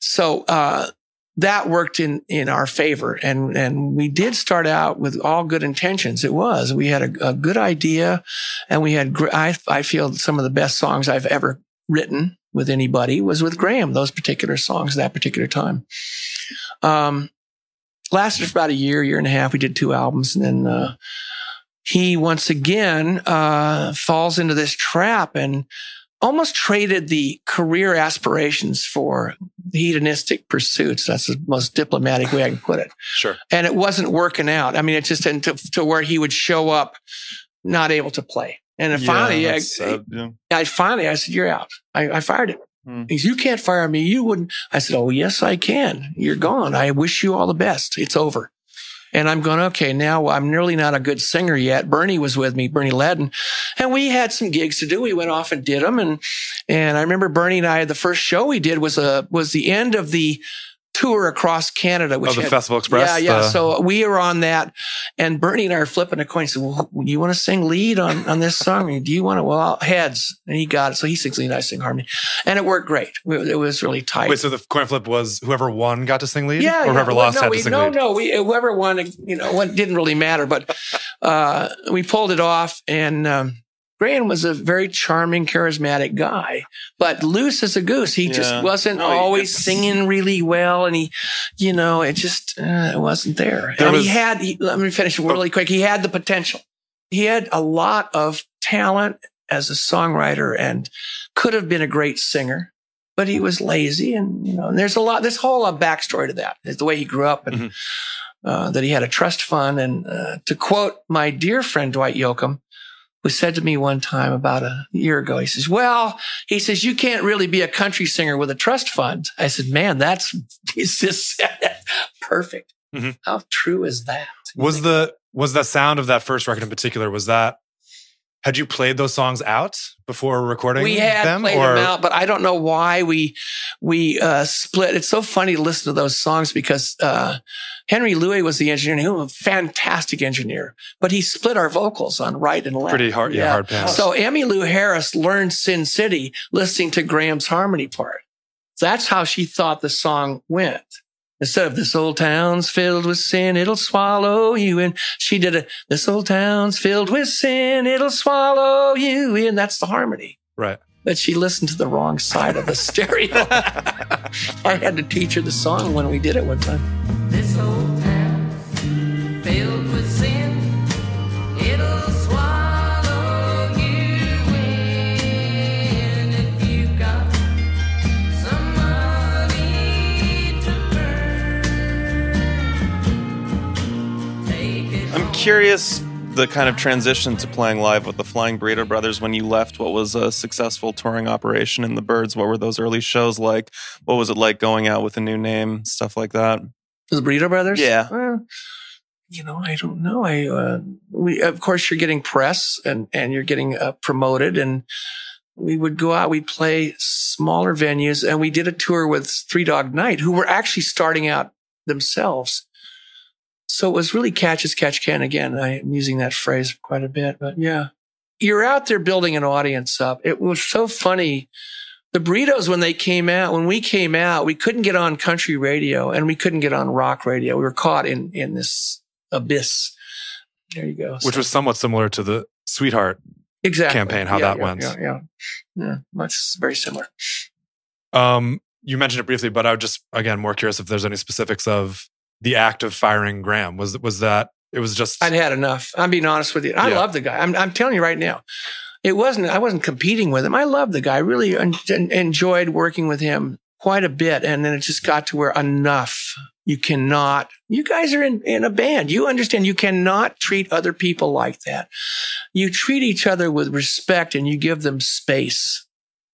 So uh, that worked in in our favor, and and we did start out with all good intentions. It was we had a, a good idea, and we had. gr- I I feel some of the best songs I've ever written with anybody was with Gram. Those particular songs, that particular time. Um, lasted for about a year, year and a half. We did two albums, and then. Uh, he once again uh, falls into this trap and almost traded the career aspirations for hedonistic pursuits. That's the most diplomatic way I can put it. sure. And it wasn't working out. I mean, it just to, to where he would show up not able to play. And then finally, I, sad, yeah. I finally, I said, "You're out." I, I fired him. Mm. Said, "You can't fire me. You wouldn't." I said, "Oh, yes, I can. You're gone. I wish you all the best. It's over." And I'm going, okay, now I'm nearly not a good singer yet. Bernie was with me, Bernie Leadon, and we had some gigs to do. We went off and did them. And, and I remember Bernie and I, the first show we did was a, was the end of the tour across Canada, which Oh, the had- Festival Express. yeah, yeah. the- So we are on that, and Bernie and I are flipping a coin. He said, "Well, you want to sing lead on on this song? Do you want to?" Well, heads, and he got it. So he sings lead, I sing harmony, and it worked great. It was really tight. Wait, so the coin flip was whoever won got to sing lead? yeah, Or yeah. whoever Well, lost no, had we, to sing no, lead? no. We whoever won, you know, what didn't really matter, but uh, we pulled it off, and. Um, Gram was a very charming, charismatic guy, but loose as a goose. He Yeah. just wasn't No, he- always singing really well, and he, you know, it just uh, it wasn't there. There and was- he had. He, let me finish really quick. He had the potential. He had a lot of talent as a songwriter, and could have been a great singer. but he was lazy, and you know, and there's a lot. this whole lot of backstory to that is the way he grew up, and Mhm. uh, that he had a trust fund. And uh, to quote my dear friend Dwight Yoakam, who said to me one time about a year ago, he says, "Well, he says you can't really be a country singer with a trust fund." I said, "Man, that's he's just perfect. Mhm. How true is that?" Was the was the sound of that first record in particular? Was that had you played those songs out before recording we had them? played or them out, but I don't know why we we uh, split. It's so funny to listen to those songs because uh, Henry Lewy was the engineer. and He was a fantastic engineer, but he split our vocals on right and left. pretty hard, yeah, hard pass. So Emmylou Harris learned Sin City listening to Gram's harmony part. That's how she thought the song went. Instead of this old town's filled with sin, it'll swallow you in. She did it. This old town's filled with sin, it'll swallow you in. That's the harmony. right. But she listened to the wrong side of the stereo. I had to teach her the song when we did it one time. Curious the kind of transition to playing live with the Flying Burrito Brothers when you left. What was a successful touring operation in the Byrds? What were those early shows like? What was it like going out with a new name, stuff like that? The Burrito Brothers? Yeah. Well, you know, I don't know. I, uh, we, of course, you're getting press and, and you're getting uh, promoted and we would go out, we'd play smaller venues and we did a tour with Three Dog Night who were actually starting out themselves. So it was really catch as catch can again. I'm using that phrase quite a bit, but yeah, you're out there building an audience up. It was so funny. The burritos, when they came out, when we came out, we couldn't get on country radio and we couldn't get on rock radio. We were caught in, in this abyss. There you go. Which So- was somewhat similar to the Sweetheart. exactly campaign, how Yeah, that yeah, went. Yeah, yeah, yeah. Much very similar. Um, you mentioned it briefly, but I would just again more curious if there's any specifics of the act of firing Gram. Was was that it was just I'd had enough. I'm being honest with you. I Yeah. love the guy. I'm, I'm telling you right now. It wasn't, I wasn't competing with him. I love the guy. I really en- en- enjoyed working with him quite a bit. And then it just got to where enough. You cannot, you guys are in, in a band. You understand you cannot treat other people like that. You treat each other with respect and you give them space.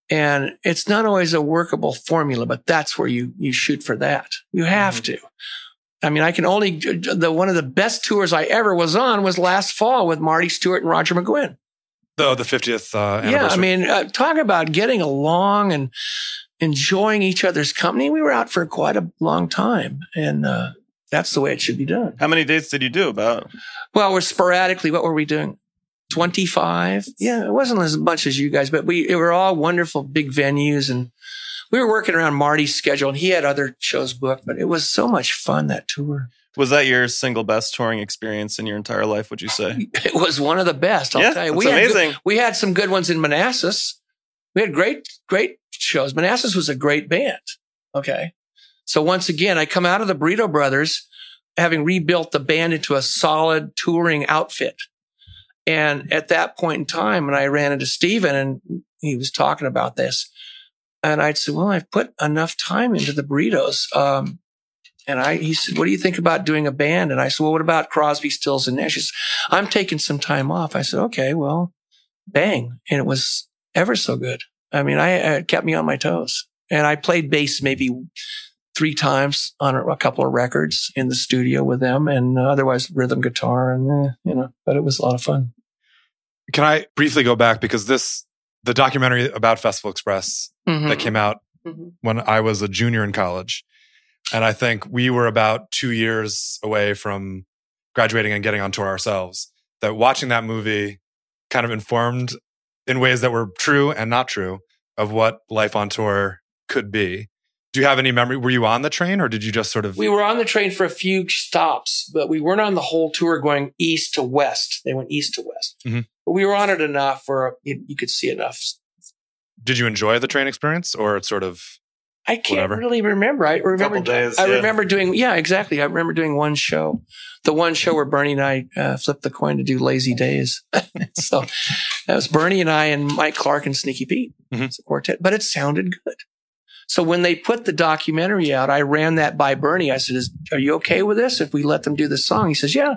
And it's not always a workable formula, but that's where you, you shoot for that. You have mm-hmm. to. I mean, I can only the one of the best tours I ever was on was last fall with Marty Stuart and Roger McGuinn. the the fiftieth uh, Yeah, I mean, uh, talk about getting along and enjoying each other's company. We were out for quite a long time, and uh, that's the way it should be done. How many dates did you do about? Well, we're sporadically. What were we doing? Twenty five. Yeah, it wasn't as much as you guys, but we it were all wonderful big venues, and we were working around Marty's schedule, and he had other shows booked. But it was so much fun that tour. Was that your single best touring experience in your entire life, would you say? It was one of the best. I'll yeah, tell you. We had, amazing. we had some good ones in Manassas. We had great, great shows. Manassas was a great band. Okay. So once again, I come out of the Burrito Brothers having rebuilt the band into a solid touring outfit. And at that point in time, when I ran into Stephen and he was talking about this, and I'd said, well, I've put enough time into the burritos. Um, and I, he said, what do you think about doing a band? And I said, well, what about Crosby, Stills and Nash? He said, I'm taking some time off. I said, okay, well, bang. And it was ever so good. I mean, I, it kept me on my toes and I played bass maybe three times on a, couple of records in the studio with them and otherwise rhythm guitar and, eh, you know, but it was a lot of fun. Can I briefly go back because this the documentary about Festival Express that came out Mhm. when I was a junior in college, and I think we were about two years away from graduating and getting on tour ourselves. That watching that movie kind of informed in ways that were true and not true of what life on tour could be. Do you have any memory? Were you on the train or did you just sort of? We were on the train for a few stops, but we weren't on the whole tour going east to west. They went east to west. Mhm. But we were on it enough where you, you could see enough. did you enjoy the train experience or sort of? I can't Whatever. really remember. I remember. Couple days, I yeah. remember doing. Yeah, exactly. I remember doing one show, the one show where Bernie and I uh, flipped the coin to do Lazy Days. so that was Bernie and I and Mike Clarke and Sneaky Pete. Mhm. It's a quartet, but it sounded good. So when they put the documentary out, I ran that by Bernie. I said, Is, "Are you okay with this? If we let them do the song?" He says, "Yeah,"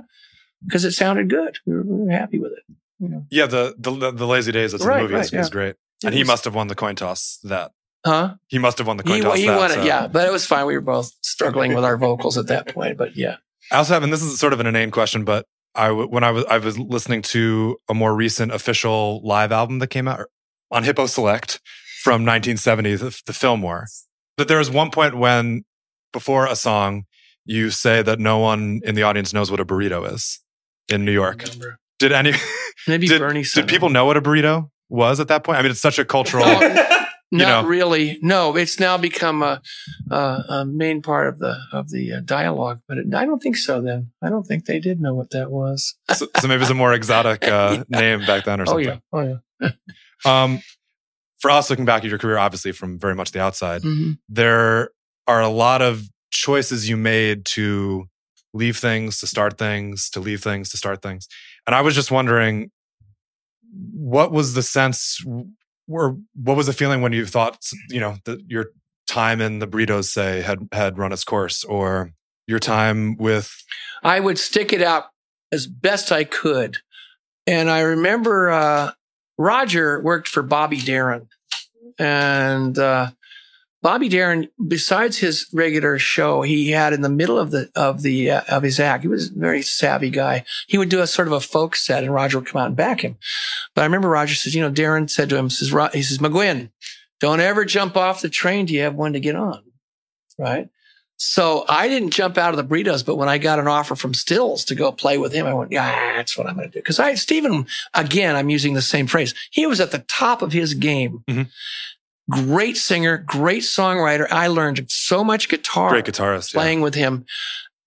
because it sounded good. We were, we were happy with it. You know. Yeah, the the, the Lazy Days that's in the movie right, is, yeah. is great, It and he must have won the coin toss. That huh? he must have won the coin He, toss. he that, won it, so. yeah. But it was fine. We were both struggling with our vocals at that point. But yeah, I also have, and this is sort of an inane question, but I when I was I was listening to a more recent official live album that came out on Hip-O Select from 1970, the, the Fillmore. That there was one point when before a song you say that no one in the audience knows what a burrito is in New York. Did any maybe did, Bernie. did people know what a burrito was at that point? I mean, it's such a cultural. Not know. really. No, it's now become a, a, a main part of the of the uh, dialogue. But it, I don't think so. Then I don't think they did know what that was. so, so maybe it's a more exotic uh, name back then or something. Oh something. yeah. Oh yeah. Um, for us, looking back at your career, obviously from very much the outside, Mhm. there are a lot of choices you made to leave things, to start things, to leave things, to start things. And I was just wondering, what was the sense, or what was the feeling when you thought, you know, that your time in the burritos, say, had had run its course, or your time with I would stick it out as best I could. And I remember uh, Roger worked for Bobby Darin. And uh, Bobby Darin, besides his regular show, he had in the middle of the of the uh, of his act, he was a very savvy guy. He would do a sort of a folk set, and Roger would come out and back him. But I remember Roger says, you know, Darin said to him, says, he says, McGuinn, don't ever jump off the train Do you have one to get on, right? So I didn't jump out of the burritos, but when I got an offer from Stills to go play with him, I went, yeah, that's what I'm going to do. Cause I, Stephen, again, I'm using the same phrase. He was at the top of his game. Mhm. Great singer, great songwriter. I learned so much guitar great guitarist, yeah. playing with him,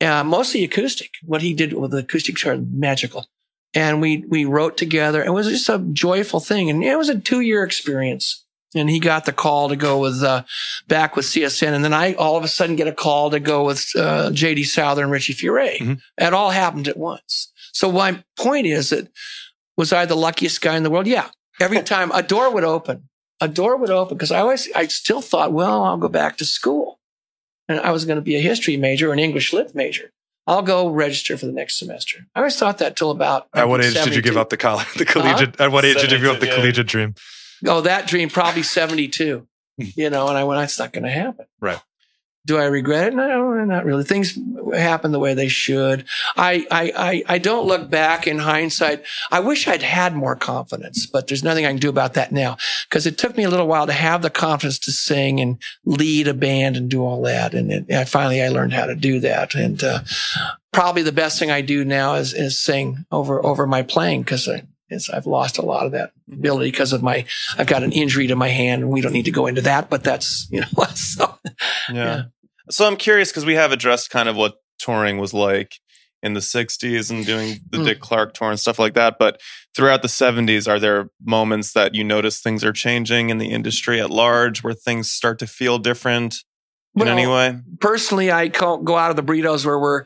uh, mostly acoustic. What he did with the acoustic guitar, magical. And we, we wrote together. It was just a joyful thing. And it was a two year experience. And he got the call to go with, uh, back with CSN. And then I all of a sudden get a call to go with, uh, JD Souther and Richie Furay. Mhm. It all happened at once. So my point is that was I the luckiest guy in the world? Yeah. Every time a door would open, a door would open because I always, I still thought, well, I'll go back to school and I was going to be a history major or an English lit major. I'll go register for the next semester. I always thought that till about. At what age did you give up the college, the collegiate? At what age did you give up the yeah. collegiate dream? Oh, that dream probably 72, hmm. you know, and I went, that's not going to happen. Right. Do I regret it? No, not really. Things happen the way they should. I, I, I, I don't look back in hindsight. I wish I'd had more confidence, but there's nothing I can do about that now because it took me a little while to have the confidence to sing and lead a band and do all that. And it, I finally, I learned how to do that. And, uh, probably the best thing I do now is, is sing over, over my playing because I, it's, I've lost a lot of that ability because of my, I've got an injury to my hand and we don't need to go into that, but that's, you know, so, Yeah. Yeah. So I'm curious because we have addressed kind of what touring was like in the 60s and doing the Hmm. Dick Clark tour and stuff like that. But throughout the 70s, are there moments that you notice things are changing in the industry at large where things start to feel different in Well, any way? personally, I go out of the burritos where we're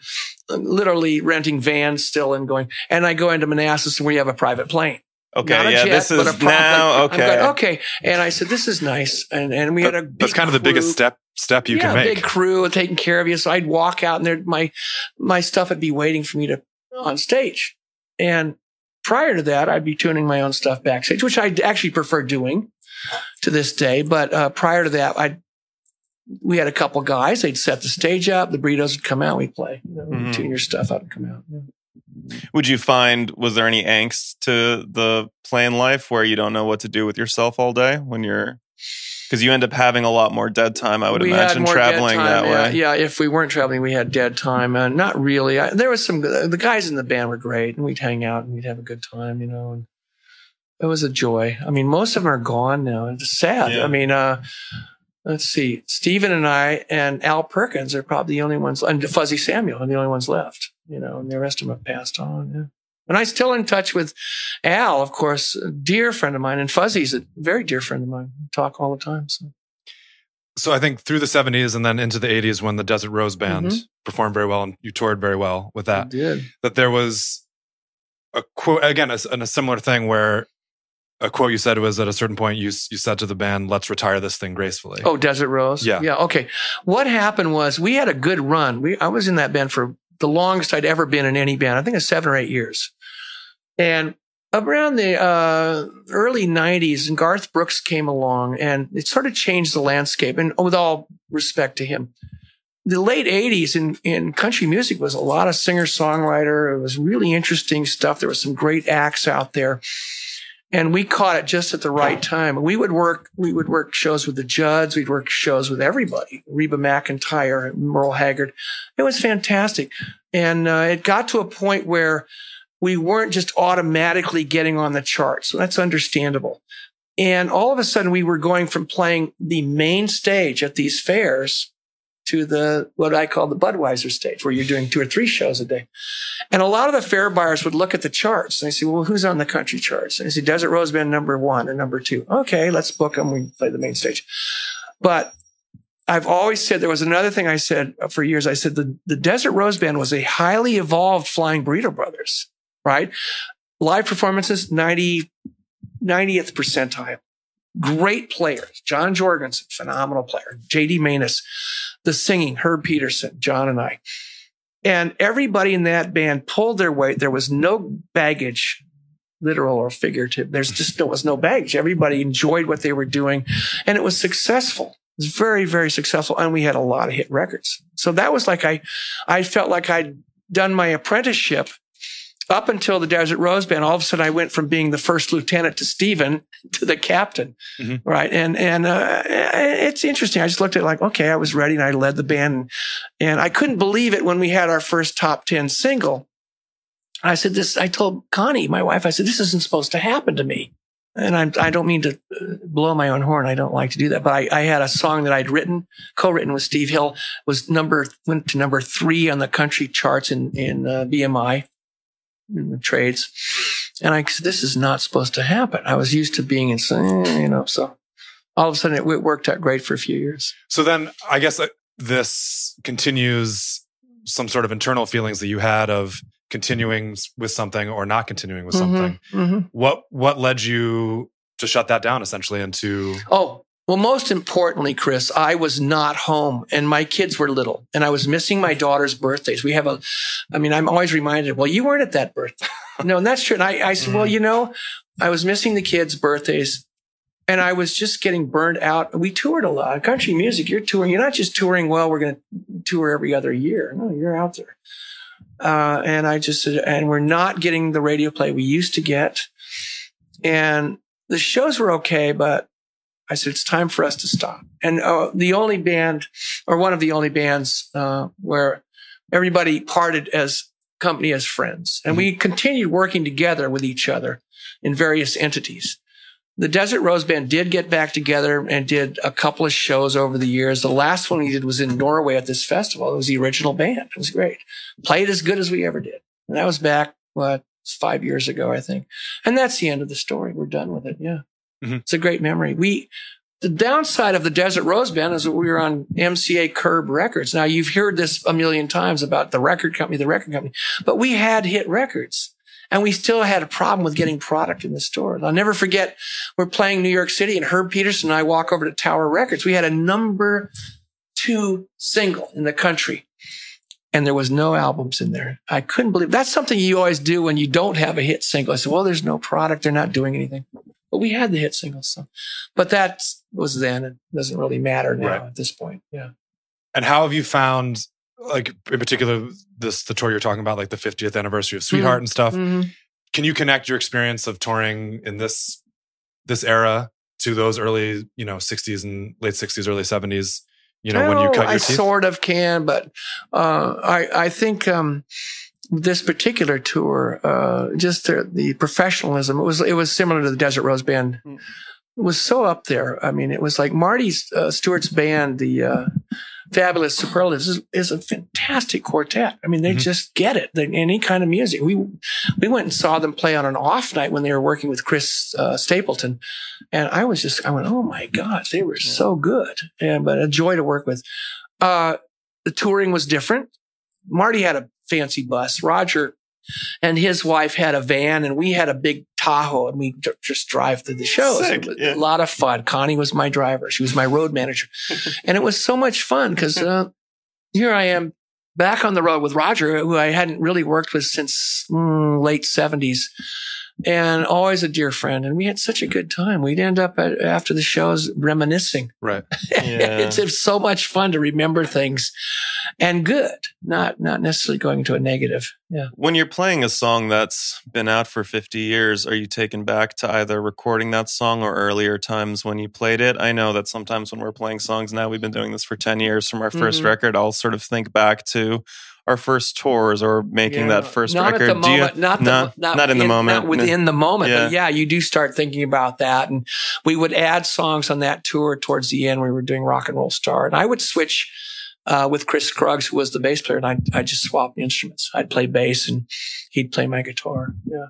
literally renting vans still and going, and I go into Manassas and we have a private plane. Okay. Not a Yeah. jet, this but a is now. Okay. going, okay. And I said, this is nice. And, and we had a big That's kind of the crew. biggest step step you yeah, can make. big crew taking care of you. So I'd walk out and there, my, my stuff would be waiting for me to on stage. And prior to that, I'd be tuning my own stuff backstage, which I actually prefer doing to this day. But uh, prior to that, I we had a couple guys. They'd set the stage up. The burritos would come out. We'd play. You know, Mhm. Tune your stuff out and come out. Yeah. Would you find, was there any angst to the playing life where you don't know what to do with yourself all day when you're, because you end up having a lot more dead time, I would we imagine, had more dead traveling that yeah, way. Yeah, if we weren't traveling, we had dead time. Uh, not really. I, there was some. The guys in the band were great, and we'd hang out and we'd have a good time. You know, and it was a joy. I mean, most of them are gone now. It's sad. Yeah. I mean, uh, let's see. Stephen and I and Al Perkins are probably the only ones, and Fuzzy Samuel are the only ones left. You know, and the rest of them have passed on. Yeah. And I'm still in touch with Al, of course, a dear friend of mine, and Fuzzy's a very dear friend of mine. We talk all the time. So. so I think through the 70s and then into the 80s when the Desert Rose Band Mhm. performed very well and you toured very well with I that, did. that there was a quote again a, a similar thing where a quote you said was at a certain point you you said to the band, "Let's retire this thing gracefully." Oh, Desert Rose. Yeah. Yeah. Okay. What happened was we had a good run. We I was in that band for the longest I'd ever been in any band. I think it's seven or eight years. And around the uh, early '90s, and Garth Brooks came along, and it sort of changed the landscape. And with all respect to him, the late '80s in in country music was a lot of singer songwriter. It was really interesting stuff. There was some great acts out there and we caught it just at the right time. We would work, we would work shows with the Judds, we'd work shows with everybody, Reba McEntire, Merle Haggard. It was fantastic, and uh, it got to a point where we weren't just automatically getting on the charts. So that's understandable. And all of a sudden, we were going from playing the main stage at these fairs to the what I call the Budweiser stage, where you're doing two or three shows a day. And a lot of the fair buyers would look at the charts and they say, well, who's on the country charts? And I say, Desert Rose Band number one or number two. Okay, let's book them. We play the main stage. But I've always said there was another thing I said for years. I said the, the Desert Rose Band was a highly evolved Flying Burrito Brothers, right? Live performances, 90, 90th percentile. Great players. John Jorgensen, phenomenal player. JayDee Maness, the singing, Herb Pedersen, John and I. And everybody in that band pulled their weight. There was no baggage, literal or figurative. There's just there was no baggage. Everybody enjoyed what they were doing, and it was successful. It was very, very successful, and we had a lot of hit records. So that was like I, I felt like I'd done my apprenticeship up until the Desert Rose Band. All of a sudden, I went from being the first lieutenant to Stephen to the captain, Mhm. right? And and uh, it's interesting. I just looked at it like, okay, I was ready, and I led the band, and I couldn't believe it when we had our first top ten single. I said this. I told Connie, my wife, I said this isn't supposed to happen to me. And I'm, I don't mean to uh, blow my own horn. I don't like to do that. But I, I had a song that I'd written, co-written with Steve Hill, was number went to number three on the country charts in in uh, BMI in the trades. And I said, this is not supposed to happen. I was used to being in, you know, so all of a sudden it, it worked out great for a few years. So then I guess this continues some sort of internal feelings that you had of continuing with something or not continuing with something. Mhm, mhm. What what led you to shut that down essentially and to Oh, well, most importantly, Chris, I was not home and my kids were little and I was missing my daughter's birthdays. We have a, I mean, I'm always reminded, well, you weren't at that birthday. no, and that's true. And I, I said, well, you know, I was missing the kids' birthdays and I was just getting burned out. We toured a lot. Country music, you're touring. You're not just touring, well, we're going to tour every other year. No, you're out there. Uh, and I just said, and we're not getting the radio play we used to get. And the shows were okay, but I said, it's time for us to stop. And uh, the only band, or one of the only bands, uh, where everybody parted as company as friends. And we continued working together with each other in various entities. The Desert Rose Band did get back together and did a couple of shows over the years. The last one we did was in Norway at this festival. It was the original band. It was great. Played as good as we ever did. And that was back, what, five years ago, I think. And that's the end of the story. We're done with it. Yeah. Mhm. It's a great memory. We, the downside of the Desert Rose Band is that we were on MCA Curb Records. Now you've heard this a million times about the record company, the record company, but we had hit records and we still had a problem with getting product in the stores. I'll never forget we're playing New York City and Herb Pedersen and I walk over to Tower Records. We had a number two single in the country and there was no albums in there. I couldn't believe that's something you always do when you don't have a hit single. I said, well, there's no product. They're not doing anything. But we had the hit single. So, but that was then. It doesn't really matter now Right. at this point. Yeah. and how have you found like in particular this the tour you're talking about like the 50th anniversary of Sweetheart and stuff. Mhm. Can you connect your experience of touring in this this era to those early, you know, 60s and late 60s, early 70s, you know, when you cut your I teeth? sort of can, but uh, I I think um, this particular tour, uh, just the, the professionalism, it was it was similar to the Desert Rose Band. Mm. It was so up there. I mean, it was like Marty uh, Stuart's band, the uh, Fabulous Superlatives, is, is a fantastic quartet. I mean, they Mhm. just get it. They, any kind of music. We we went and saw them play on an off night when they were working with Chris uh, Stapleton, and I was just I went, oh my god, they were so good, and but a joy to work with. Uh, the touring was different. Marty had a fancy bus. Roger and his wife had a van, and we had a big Tahoe and we just drive through the shows. Sick, It was yeah. A lot of fun. Connie was my driver. She was my road manager. and it was so much fun because uh, here I am back on the road with Roger, who I hadn't really worked with since mm, late 70s and always a dear friend. And we had such a good time. We'd end up at, after the shows reminiscing. Right. Yeah. it's, it's so much fun to remember things and good, not, not necessarily going to a negative. Yeah. When you're playing a song that's been out for 50 years, are you taken back to either recording that song or earlier times when you played it? I know that sometimes when we're playing songs now, we've been doing this for 10 years from our 1st Mhm. record, I'll sort of think back to our first tours or making that first not record. At the Do you- not, the, No, not, not in the moment. Not within the moment. But Yeah. yeah, you do start thinking about that. And we would add songs on that tour towards the end. We were doing Rock and Roll Star. And I would switch uh, with Chris Scruggs, who was the bass player, and I'd, I'd just swap instruments. I'd play bass and he'd play my guitar. Yeah.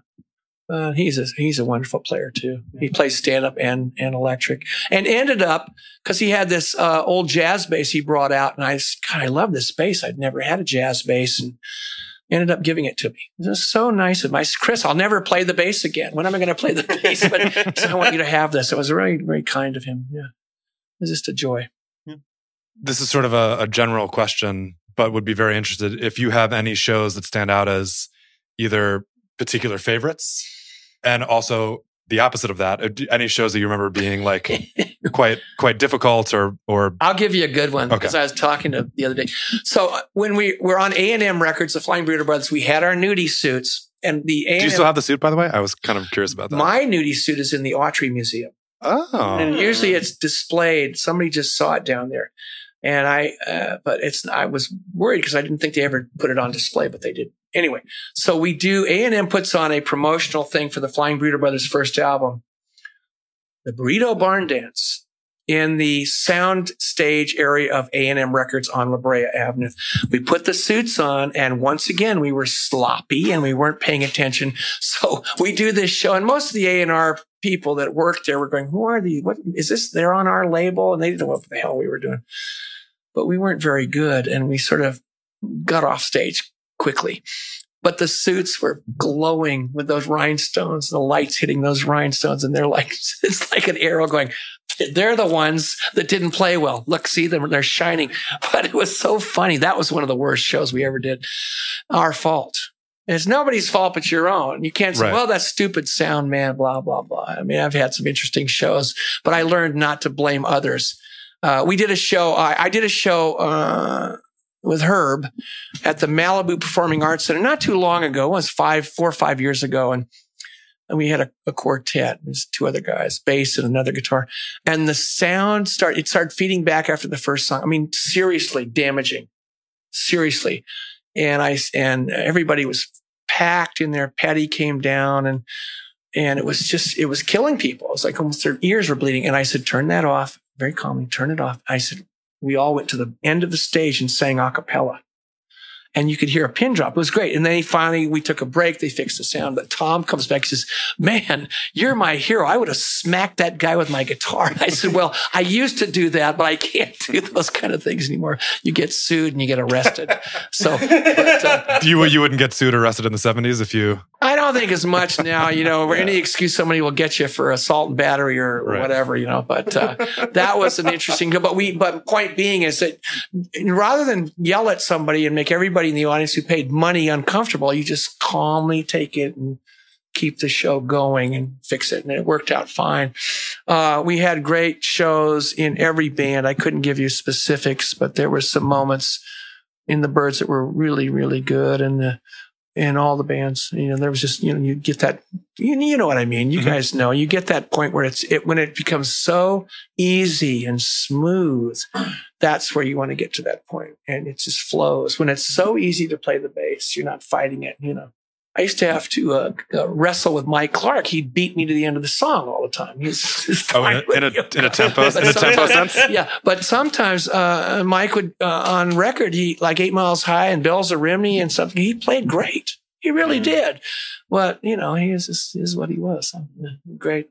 Uh, he's a he's a wonderful player too. He plays stand up and and electric, and ended up because he had this uh, old jazz bass he brought out, and I just, God I love this bass. I'd never had a jazz bass, and ended up giving it to me. It was so nice of my Chris. I'll never play the bass again. When am I going to play the bass? But he said, I want you to have this. It was very very kind of him. Yeah, it was just a joy. This is sort of a, a general question, but would be very interested if you have any shows that stand out as either particular favorites and also the opposite of that. Uh, Any shows that you remember being like quite quite difficult or or I'll give you a good one Okay. because I was talking to the other day. So uh, when we were on A and M Records, the Flying Burrito Brothers, we had our nudie suits, and the A do you still have the suit by the way? I was kind of curious about that. My nudie suit is in the Autry Museum, oh. and usually it's displayed. Somebody just saw it down there, and I. Uh, but it's. I was worried because I didn't think they ever put it on display, but they did. Anyway, so we do. A and M puts on a promotional thing for the Flying Burrito Brothers' first album, the Burrito Barn Dance. In the sound stage area of A&M Records on La Brea Avenue. We put the suits on and once again, we were sloppy and we weren't paying attention. So we do this show and most of the A&R people that worked there were going, who are these? What is this? They're on our label and they didn't know what the hell we were doing, but we weren't very good. And we sort of got off stage quickly, but the suits were glowing with those rhinestones, the lights hitting those rhinestones. And they're like, it's like an arrow going, they're the ones that didn't play well. Look, see them, they're shining. But it was so funny. That was one of the worst shows we ever did. Our fault. It's nobody's fault but your own. You can't say, Right. well, that stupid sound man, blah, blah, blah. I mean, I've had some interesting shows, but I learned not to blame others. Uh, we did a show, I, I did a show, uh, with Herb at the Malibu Performing Arts Center not too long ago. It was five, four or five years ago. And, and we had a, a quartet. There's two other guys, bass and another guitar. And the sound started, it started feeding back after the first song. I mean, seriously damaging, seriously. And I, and everybody was packed in there. Patty came down and, and it was just, it was killing people. It was like almost their ears were bleeding. And I said, turn that off very calmly, turn it off. I said, we all went to the end of the stage and sang a cappella. And you could hear a pin drop. It was great. And then he finally, we took a break. They fixed the sound. But Tom comes back and says, man, you're my hero. I would have smacked that guy with my guitar. And I said, well, I used to do that, but I can't do those kind of things anymore. You get sued and you get arrested. So, but, uh, you you wouldn't get sued or arrested in the 70s if you I don't think as much now, you know, where any excuse somebody will get you for assault and battery or Right. whatever, you know, but, uh, that was an interesting, but we, but point being is that rather than yell at somebody and make everybody in the audience who paid money uncomfortable, you just calmly take it and keep the show going and fix it. And it worked out fine. Uh, we had great shows in every band. I couldn't give you specifics, but there were some moments in the Byrds that were really, really good. And the, in all the bands, you know, there was just, you know, you get that, you, you know what I mean? You Mhm. guys know, you get that point where it's, it, when it becomes so easy and smooth, that's where you want to get to that point and it just flows. When it's so easy to play the bass, you're not fighting it, you know. I used to have to uh, uh, wrestle with Mike Clarke. He'd beat me to the end of the song all the time. He's, he's Oh, in a- in a- in a tempo- But in a tempo sometimes- sense? Yeah, but sometimes uh, Mike would uh, on record he like Eight Miles High and Bells of Rhymney and something. He played great. He really Mm. did. But you know, he is is, is what he was. So, yeah, great.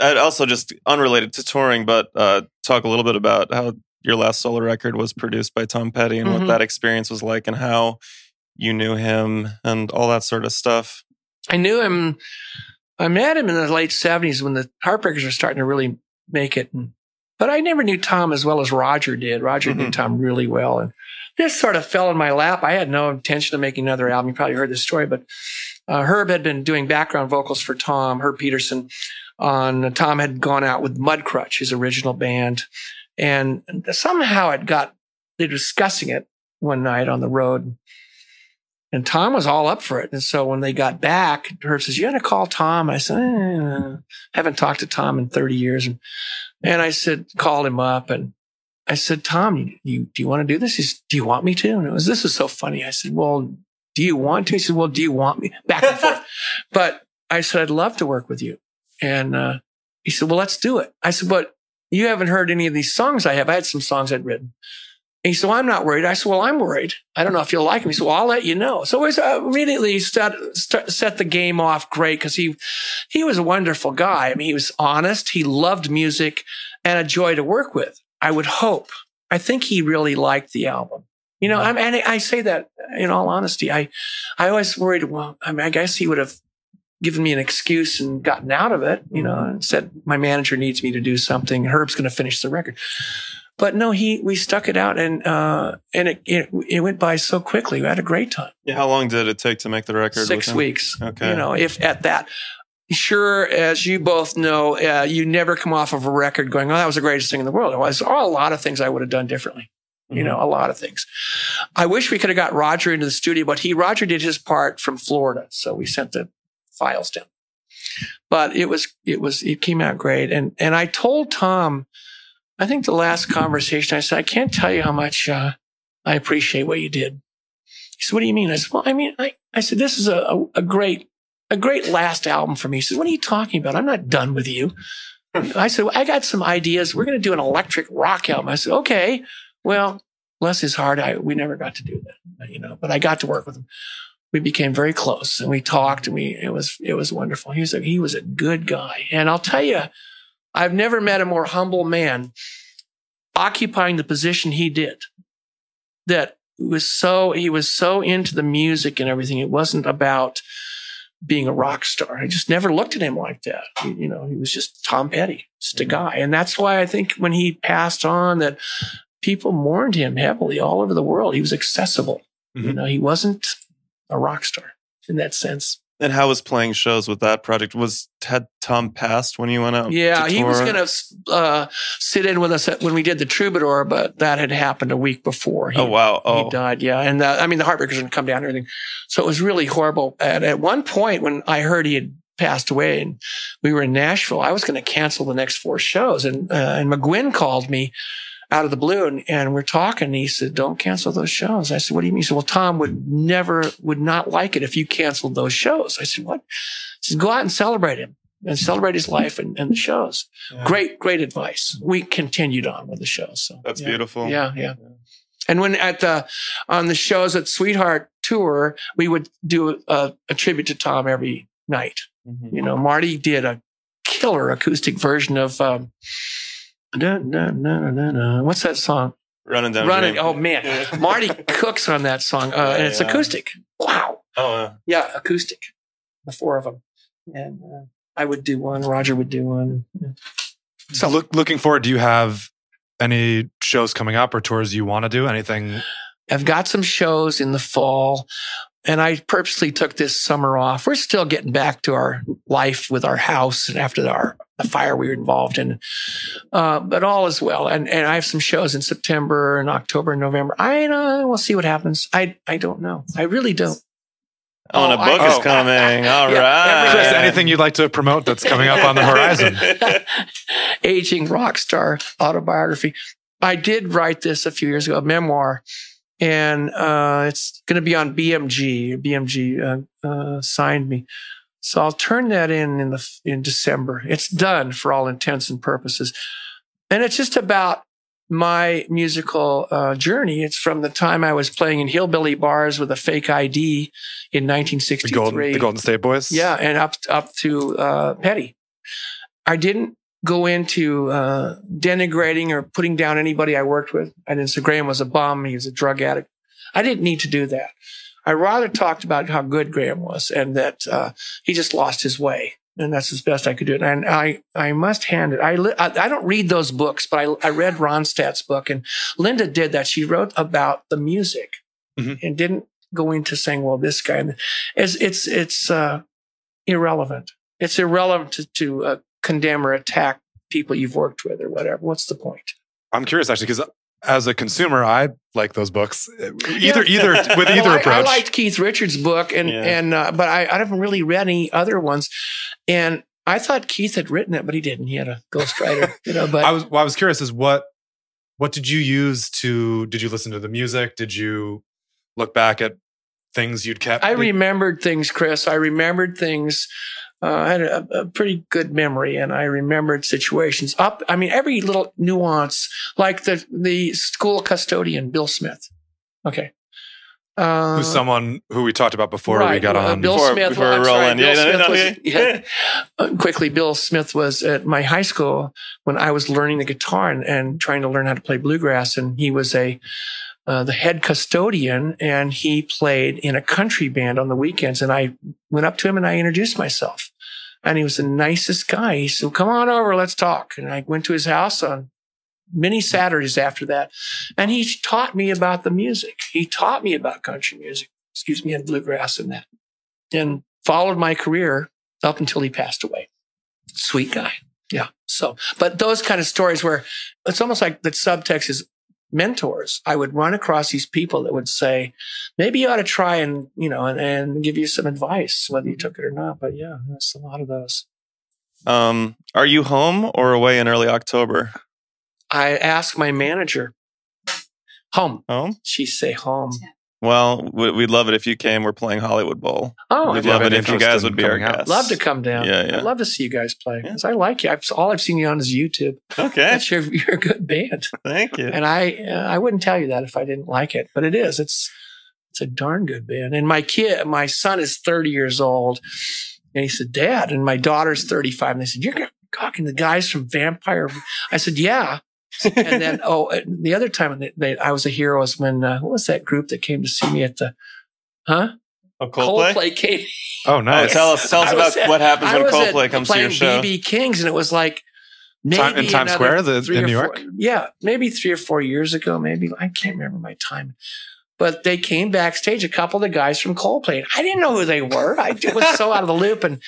I'd also just unrelated to touring, but uh, talk a little bit about how your last solo record was produced by Tom Petty and Mhm. what that experience was like and how you knew him and all that sort of stuff. I knew him I met him in the late seventies when the Heartbreakers were starting to really make it. But I never knew Tom as well as Roger did. Roger knew Mhm. Tom really well. And this sort of fell in my lap. I had no intention of making another album. You probably heard this story, but uh, Herb had been doing background vocals for Tom, Herb Pedersen. On Tom had gone out with Mudcrutch, his original band, and somehow it got they were discussing it one night on the road. And Tom was all up for it. And so when they got back, Herb says, You got to call Tom. I said, eh, haven't talked to Tom in 30 years. And, and I said, called him up and I said, Tom, you, you do you want to do this? He said, Do you want me to? And it was, this is so funny. I said, Well, do you want to? He said, Well, do you want me? Back and forth. but I said, I'd love to work with you. And uh, he said, Well, let's do it. I said, But you haven't heard any of these songs I have. I had some songs I'd written. And he said, well, I'm not worried. I said, well, I'm worried. I don't know if you'll like him. He said, well, I'll let you know. So was uh, immediately start, start, set the game off great because he, he was a wonderful guy. I mean, he was honest. He loved music and a joy to work with. I would hope. I think he really liked the album. You know, I'm, and I say that in all honesty. I, I always worried, well, I mean, I guess he would have given me an excuse and gotten out of it, you know, and said, my manager needs me to do something. Herb's going to finish the record. But no, he, we stuck it out and, uh, and it, it, it went by so quickly. We had a great time. Yeah, how long did it take to make the record? Six weeks. Okay. You know, if at that. Sure, as you both know, uh, you never come off of a record going, oh, that was the greatest thing in the world. It was oh, a lot of things I would have done differently. You know, a lot of things. I wish we could have got Roger into the studio, but he, Roger did his part from Florida. So we sent the files down. But it was, it was, it came out great. And, and I told Tom, I think the last conversation, I said, I can't tell you how much, uh, I appreciate what you did. He said, what do you mean? I said, well, I mean, I, I said, this is a, a, a great, a great last album for me. He said, what are you talking about? I'm not done with you. I said, well, I got some ideas. We're going to do an electric rock album. I said, okay. Well, bless his heart. I, we never got to do that, you know, but I got to work with him. We became very close and we talked and we, it was, it was wonderful. He was a, he was a good guy. And I'll tell you, I've never met a more humble man occupying the position he did that was so, he was so into the music and everything. It wasn't about being a rock star. I just never looked at him like that. He- you know, he was just Tom Petty, just a guy. And that's why I think when he passed on that people mourned him heavily all over the world. He was accessible. You Mhm. know, he wasn't a rock star in that sense. And how was playing shows with that project? Was had Tom passed when you went out? Yeah, he was going to uh, sit in with us at, when we did the Troubadour, but that had happened a week before. He, Oh wow! Oh, He died, yeah. And uh, I mean, the Heartbreakers didn't come down and everything. So it was really horrible. And at one point, when I heard he had passed away and we were in Nashville, I was going to cancel the next four shows. And, uh, and McGuinn called me out of the blue and, and we're talking. And he said, don't cancel those shows. I said, what do you mean? He said, well, Tom would never, would not like it if you canceled those shows. I said, what? He said, go out and celebrate him and celebrate his life and, and the shows. Yeah. Great, great advice. We continued on with the shows. So That's yeah. beautiful. Yeah, yeah. And when at the on the shows at Sweetheart Tour, we would do a, a tribute to Tom every night. Mhm. You know, Marty did a killer acoustic version of um, da, da, da, da, da. what's that song? Running down. Running. Oh man, Yeah. Marty cooks on that song, uh, and it's Yeah. acoustic. Wow. Oh, yeah. Yeah, acoustic. The four of them, and uh, I would do one. Roger would do one. Yeah. So look, looking forward, do you have any shows coming up or tours you want to do? Anything? I've got some shows in the fall and I purposely took this summer off. We're still getting back to our life with our house and after our the fire we were involved in. Uh, but all is well. And, and I have some shows in September and October and November. I uh, we'll see what happens. I, I don't know. I really don't. Oh, and a Oh, book I- is oh. coming. All right, Yeah, every- Chris, anything you'd like to promote that's coming up on the horizon? Aging rock star autobiography. I did write this a few years ago, a memoir, and uh, it's going to be on BMG. BMG uh, uh, signed me, so I'll turn that in in the in December. It's done for all intents and purposes, and it's just about my musical uh, journey. It's from the time I was playing in hillbilly bars with a fake ID in The 1963. Golden, the Golden State Boys? Yeah, and up up to uh, Petty. I didn't go into uh, denigrating or putting down anybody I worked with. I didn't say Gram was a bum. He was a drug addict. I didn't need to do that. I rather talked about how good Gram was and that uh, he just lost his way. and that's as best I could do it. And I, I must hand it. I, li- I, I don't read those books, but I, I read Ronstadt's book, and Linda did that. She wrote about the music Mhm. and didn't go into saying, "Well, this guy." It's it's it's uh, irrelevant. It's irrelevant to, to uh, condemn or attack people you've worked with or whatever. What's the point? I'm curious actually because as a consumer, I like those books. Either Yeah. either with Well, either I, approach. I liked Keith Richards' book, and Yeah. and uh, but I, I haven't really read any other ones. And I thought Keith had written it, but he didn't. He had a ghostwriter, you know. But I was well, I was curious is what what did you use to did you listen to the music? Did you look back at things you'd kept? I remembered things, Chris. I remembered things. Uh, I had a, a pretty good memory, and I remembered situations up. I mean, every little nuance, like the the school custodian, Bill Smith. Okay. Uh, who's someone who we talked about before we got uh, on. Bill Before- Smith. before well, we I'm sorry. Bill Yeah, Smith was- yeah. yeah. Uh, quickly, Bill Smith was at my high school when I was learning the guitar and, and trying to learn how to play bluegrass. And he was a uh, the head custodian, and he played in a country band on the weekends. And I went up to him and I introduced myself. And he was the nicest guy. He said, "Come on over, let's talk." And I went to his house on many Saturdays after that, and he taught me about the music. He taught me about country music, excuse me, and bluegrass and that, and followed my career up until he passed away. Sweet guy. Yeah. So, but those kind of stories where it's almost like the subtext is mentors. I would run across these people that would say, maybe you ought to try and, you know, and, and give you some advice, whether you took it or not. But yeah, there's a lot of those. Um, are you home or away in early October? I asked my manager, home. Home? She say home. Well, we- we'd love it if you came. We're playing Hollywood Bowl. Oh, We'd love it if you guys would be our guests. love to come down. Yeah, yeah. I'd love to see you guys play Yeah. because I like you. I've, all I've seen you on is YouTube. Okay, That's your, you're a good band. thank you. And I, uh, I wouldn't tell you that if I didn't like it, but it is. It's, it's a darn good band. And my kid, my son is 30 years old. And he said, Dad, and my daughter's 35. And they said, You're talking to the guys from Vampire. I said, Yeah. And then, oh, the other time they, they, I was a hero was when, uh, what was that group that came to see me at the, huh? Oh, Coldplay. Coldplay came. oh, Oh, nice. tell us, tell us I about at- what happens I when was at- Coldplay comes to your show. playing BB Kings, and it was like maybe Time- in Times Square, the- in or New four- York? Yeah, maybe three or four years ago. Maybe I can't remember my time. But they came backstage, a couple of the guys from Coldplay. I didn't know who they were. I was so out of the loop, and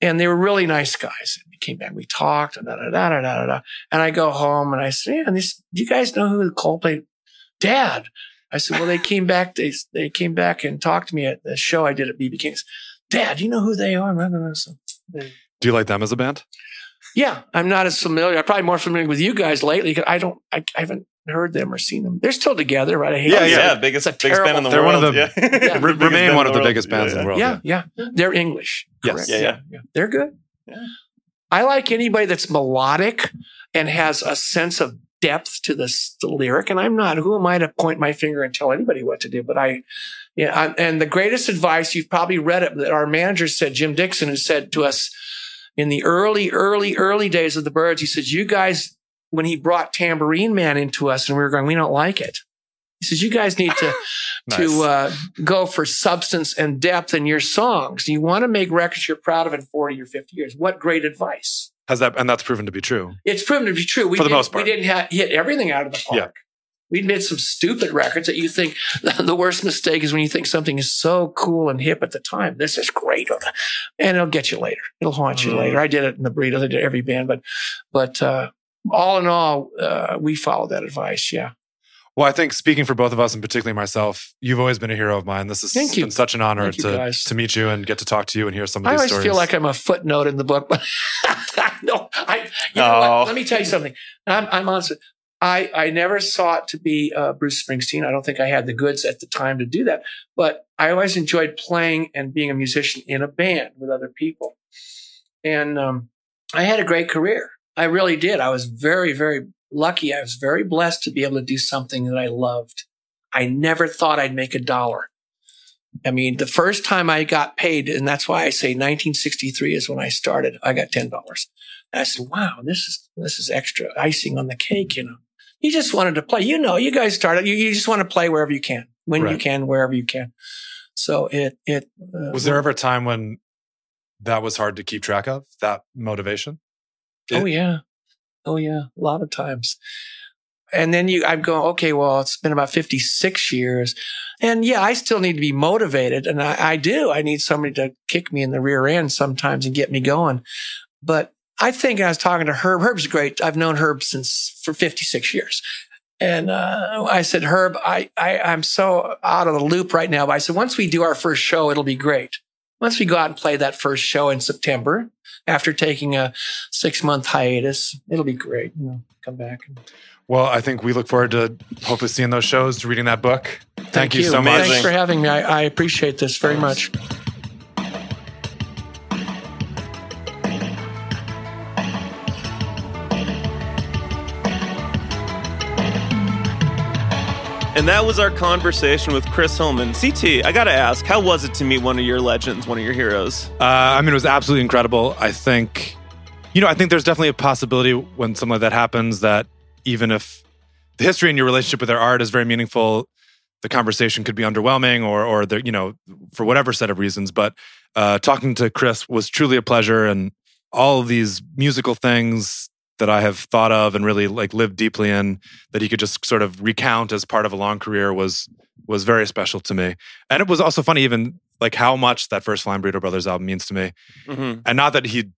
and they were really nice guys. And we came back, we talked, and da da da da da da. And I go home and I say, "Man, this, do you guys know who the Coldplay?" Dad, I said, "Well, they came back. They they came back and talked to me at the show I did at BB King's." Dad, do you know who they are? Blah, blah, blah. So, they- Do you like them as a band? yeah, I'm not as familiar. I'm probably more familiar with you guys lately. 'cause I don't. I, I haven't heard them or seen them. They're still together, right? I hate yeah, to say yeah, biggest, biggest band in the world. They're one of the- yeah. Yeah. Biggest remain one of the world. biggest bands in the world. Yeah, yeah. They're English. Yes. correct? Yeah, yeah. They're good. I like anybody that's melodic and has a sense of depth to this the lyric. And I'm not. Who am I to point my finger and tell anybody what to do? But I, yeah. I, and the greatest advice you've probably read it that our manager said, Jim Dickson, who said to us in the early, early, early days of the Byrds, he says, "You guys." When he brought Tambourine Man into us, and we were going, we don't like it. He says, "You guys need to to uh, go for substance and depth in your songs. You want to make records you're proud of in 40 or 50 years. What great advice. Has that and that's proven to be true. It's proven to be true. We For the most part. We didn't ha- hit everything out of the park. Yeah. We made some stupid records that you think the worst mistake is when you think something is so cool and hip at the time. This is great. And it'll get you later. It'll haunt you Mhm. later. I did it in the burritos. I did every band, but, but, uh, all in all, uh, we followed that advice. Yeah. Well, I think speaking for both of us and particularly myself, you've always been a hero of mine. This has Thank you. been such an honor Thank to to meet you and get to talk to you and hear some of I these always stories. feel like I'm a footnote in the book, but no, I, you know Oh. what? Let me tell you something. I'm, I'm honest. I, I never sought to be uh, Bruce Springsteen. I don't think I had the goods at the time to do that, but I always enjoyed playing and being a musician in a band with other people. And um, I had a great career. I really did. I was very, very lucky. I was very blessed to be able to do something that I loved. I never thought I'd make a dollar. I mean, the first time I got paid, and that's why I say 1963 is when I started. I got ten dollars. I said, "Wow, this is this is extra icing on the cake." You know, you just wanted to play. You know, you guys started. You, you just want to play wherever you can, when you can, wherever you can. So it it uh, Was there ever a time when that was hard to keep track of. That motivation. Oh yeah. Oh yeah. A lot of times. And then you, I'm going, okay, well, it's been about 56 years. And yeah, I still need to be motivated. And I, I do. I need somebody to kick me in the rear end sometimes and get me going. But I think I was talking to Herb. Herb's great. I've known Herb since for 56 years. And uh, I said, Herb, I, I, I'm so out of the loop right now. But I said, once we do our first show, it'll be great. Once we go out and play that first show in September, after taking a six month hiatus, it'll be great. You know, come back. Well, I think we look forward to hopefully seeing those shows, reading that book. Thank, you, so much. Thanks for having me. I, I appreciate this very much. That was our conversation with Chris Hillman. CT, I got to ask, how was it to meet one of your legends, one of your heroes? Uh, I mean, it was absolutely incredible. I think, you know, I think there's definitely a possibility when something like that happens that even if the history and your relationship with their art is very meaningful, the conversation could be underwhelming or, or the, you know, for whatever set of reasons. But uh, talking to Chris was truly a pleasure, and all of these musical things that I have thought of and really like lived deeply in that he could just sort of recount as part of a long career was was very special to me. And it was also funny even like how much that first Flying Burrito Brothers album means to me. Mm-hmm. And not that he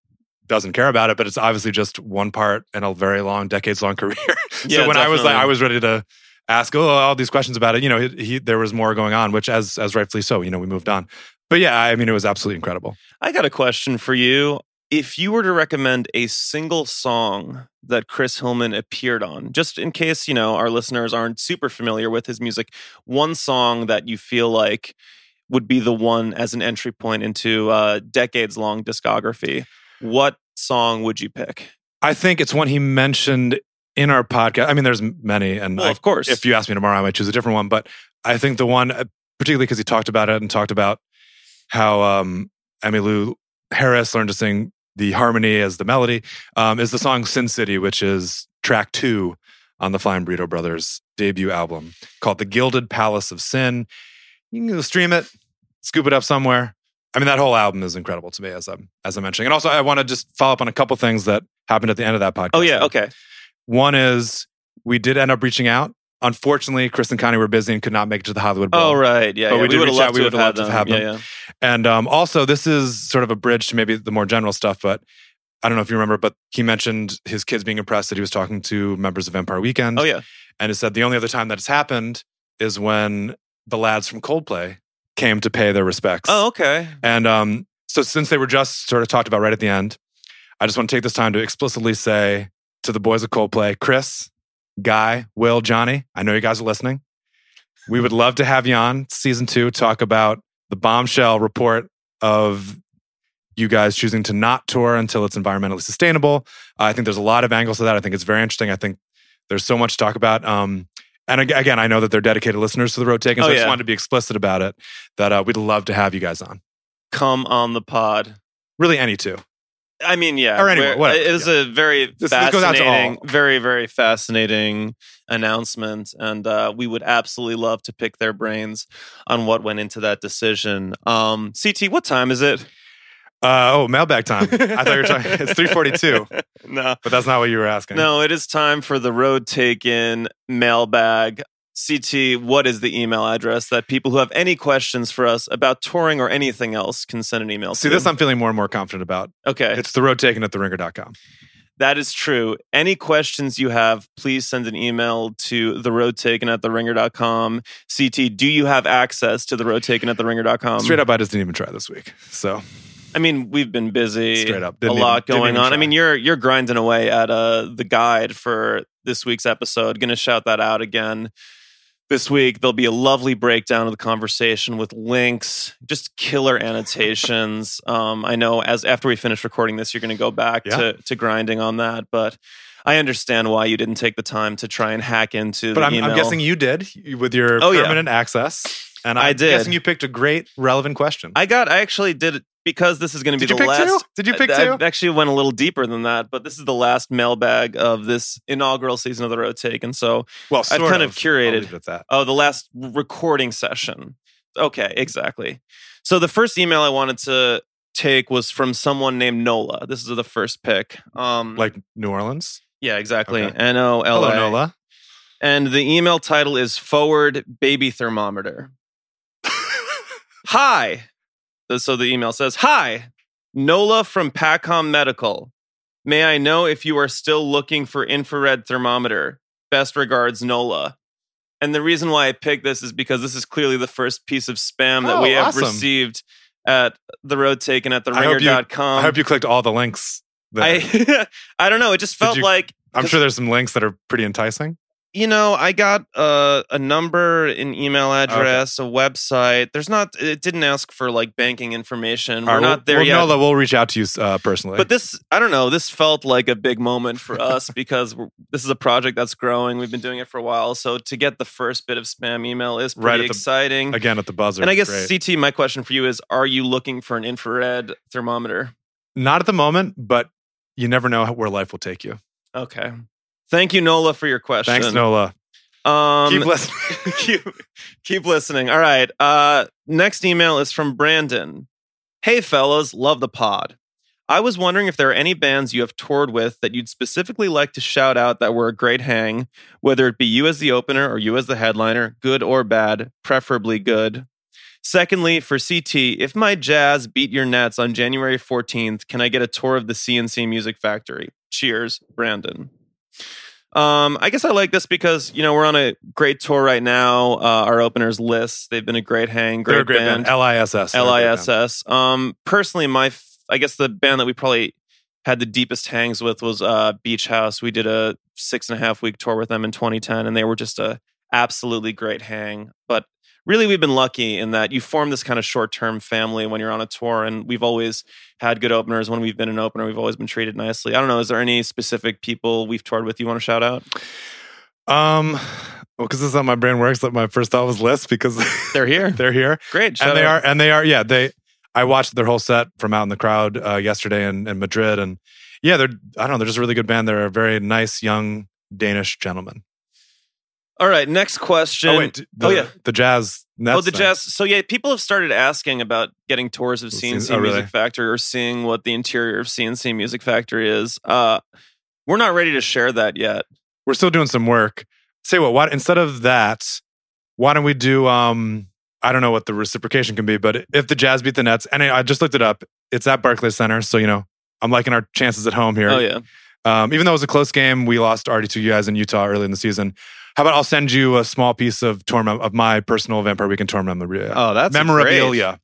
doesn't care about it, but it's obviously just one part in a very long, decades long career. so Yeah, when I was like. I was ready to ask oh, all these questions about it, you know, he, he, there was more going on, which as as rightfully so, you know, we moved on. But yeah, I mean, it was absolutely incredible. I got a question for you. If you were to recommend a single song that Chris Hillman appeared on, just in case, you know, our listeners aren't super familiar with his music, one song that you feel like would be the one as an entry point into a decades long discography, what song would you pick? I think it's one he mentioned in our podcast. I mean, there's many, and Well, I- of course. if you ask me tomorrow, I might choose a different one. But I think the one, uh, particularly because he talked about it and talked about how um, Emmylou Harris learned to sing the harmony as the melody, um, is the song "Sin City," which is track two on the Flying Burrito Brothers debut album called "The Gilded Palace of Sin." You can go stream it, scoop it up somewhere. I mean, that whole album is incredible to me, as I'm as I'm mentioning. And also, I want to just follow up on a couple things that happened at the end of that podcast. Oh, yeah. Okay. One is we did end up reaching out. Unfortunately, Chris and Connie were busy and could not make it to the Hollywood Bowl. Oh, right. Yeah. But yeah. we did would have loved We to have loved to them. have them. yeah. And um, also, this is sort of a bridge to maybe the more general stuff, but I don't know if you remember, but he mentioned his kids being impressed that he was talking to members of Vampire Weekend. Oh, yeah. And he said the only other time that has happened is when the lads from Coldplay came to pay their respects. Oh, okay. And um, so, since they were just sort of talked about right at the end, I just want to take this time to explicitly say to the boys of Coldplay, Chris, Guy, Will, Johnny, I know you guys are listening. We would love to have you on season two, talk about the bombshell report of you guys choosing to not tour until it's environmentally sustainable. I think there's a lot of angles to that. I think it's very interesting. I think there's so much to talk about. Um, and again, I know that they're dedicated listeners to the road taken, so Oh, I just wanted to be explicit about it. That uh, we'd love to have you guys on. Come on the pod. Really, any two. I mean, yeah. Or anyway, whatever, It was a very This- this goes out to fascinating, all. very, very fascinating announcement. And uh, we would absolutely love to pick their brains on what went into that decision. Um, CT, what time is it? Uh, oh, mailbag time. I thought you were talking. It's three forty-two, no. but that's not what you were asking. No, it is time for the road taken mailbag. CT, what is the email address that people who have any questions for us about touring or anything else can send an email See, to? this I'm feeling more and more confident about. okay. It's the road taken at theringer.com. That is true. Any questions you have, please send an email to the road taken at theringer.com. CT, do you have access to the road taken at theringer.com? Straight up, I just didn't even try this week. So I mean, we've been busy. Straight up. a Didn't lot even- going on. I mean, you're you're grinding away at uh the guide for this week's episode. Going to shout that out again. This week there'll be a lovely breakdown of the conversation with links, just killer annotations. um, I know as after we finish recording this, you're going to go back Yeah. to to grinding on that, but I understand why you didn't take the time to try and hack into but the I'm. I'm guessing you did with your Oh, yeah. permanent access. And I'm I did. guessing you picked a great, relevant question. I got. I actually did it because this is going to be Did you the pick two? last. Did you pick I, two? I actually went a little deeper than that, but this is the last mailbag of this inaugural season of the Road Take, and so well, I've kind of curated- I'll leave it at that. oh, the last recording session. Okay, exactly. So the first email I wanted to take was from someone named Nola. This is the first pick. Um, Like New Orleans. yeah, exactly. Okay. N O L Hello, Nola. And the email title is Forward Baby Thermometer. Hi. So the email says, Hi, Nola from Pacom Medical. May I know if you are still looking for infrared thermometer? Best regards, Nola. And the reason why I picked this is because this is clearly the first piece of spam that Oh, we have awesome. received at the road taken at the ringer.com. I hope you clicked all the links. There. I, I don't know. It just felt you- like I'm sure there's some links that are pretty enticing. You know, I got uh, a number, an email address, a website. There's not. It didn't ask for like banking information. We're right, not there well, yet. Nola, we'll reach out to you uh, personally. But this, I don't know. This felt like a big moment for us because we're, this is a project that's growing. We've been doing it for a while, so to get the first bit of spam email is Right pretty the- exciting. Again, at the buzzer. and I guess Great. CT, my question for you is: Are you looking for an infrared thermometer? not at the moment, but you never know where life will take you. Okay. Thank you, Nola, for your question. Thanks, Nola. Um, Keep listening. keep, keep listening. All right. Uh, next email is from Brandon. Hey, fellas, love the pod. I was wondering if there are any bands you have toured with that you'd specifically like to shout out that were a great hang, whether it be you as the opener or you as the headliner, good or bad, preferably good. Secondly, for CT, if my jazz beat your nets on January 14th, can I get a tour of the CNC Music Factory? Cheers, Brandon. Um, I guess I like this because you know we're on a great tour right now. Uh, our openers list they've been a great hang, great, They're a great band, band. LISS. They're a great band. LISS. Um, personally, my f- I guess the band that we probably had the deepest hangs with was uh, Beach House. We did a six and a half week tour with them in 2010, and they were just a absolutely great hang. But really, we've been lucky in that you form this kind of short term family when you're on a tour, and we've always had good openers. When we've been an opener, we've always been treated nicely. I don't know. Is there any specific people we've toured with you want to shout out? Um, well, because this is how my brain works. That my first thought was LISS because They're here. they're here, Great. Shout and they out. are, and they are. Yeah, they. I watched their whole set from out in the crowd uh, yesterday in, in Madrid, and yeah, they're. I don't know. They're just a really good band. They're a very nice young Danish gentleman. All right. Next question. oh wait, the, oh, yeah. the jazz. Nets oh, the jazz. So yeah, people have started asking about getting tours of CNC CNC oh, really? Music Factory or seeing what the interior of CNC Music Factory is. Uh, we're not ready to share that yet. We're still doing some work. Say what? Why instead of that? Why don't we do? Um, I don't know what the reciprocation can be, but if the Jazz beat the Nets, and I I just looked it up, it's at Barclays Center, so you know I'm liking our chances at home here. Oh yeah. Um, even though it was a close game, we lost already to you guys in Utah early in the season. How about I'll send you a small piece of tour mem- of my personal Vampire Weekend tour memorabilia, Oh, that's memorabilia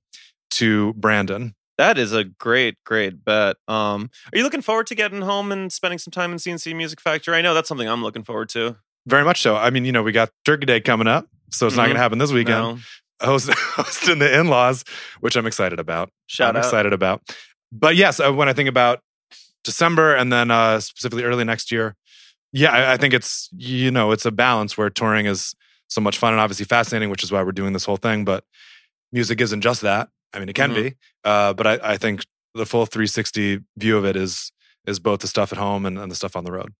to Brandon. That is a great, great bet. Um, are you looking forward to getting home and spending some time in CNC Music Factory? I know that's something I'm looking forward to. Very much so. I mean, you know, we got Turkey Day coming up, so it's not Mhm. going to happen this weekend. No. Host, hosting the in-laws, which I'm excited about. Shout I'm out. excited about. But yes, uh, when I think about December and then uh, specifically early next year, yeah, I, I think it's you know it's a balance where touring is so much fun and obviously fascinating, which is why we're doing this whole thing. But music isn't just that. I mean, it can Mhm. be, uh, but I, I think the full 360 view of it is is both the stuff at home and, and the stuff on the road.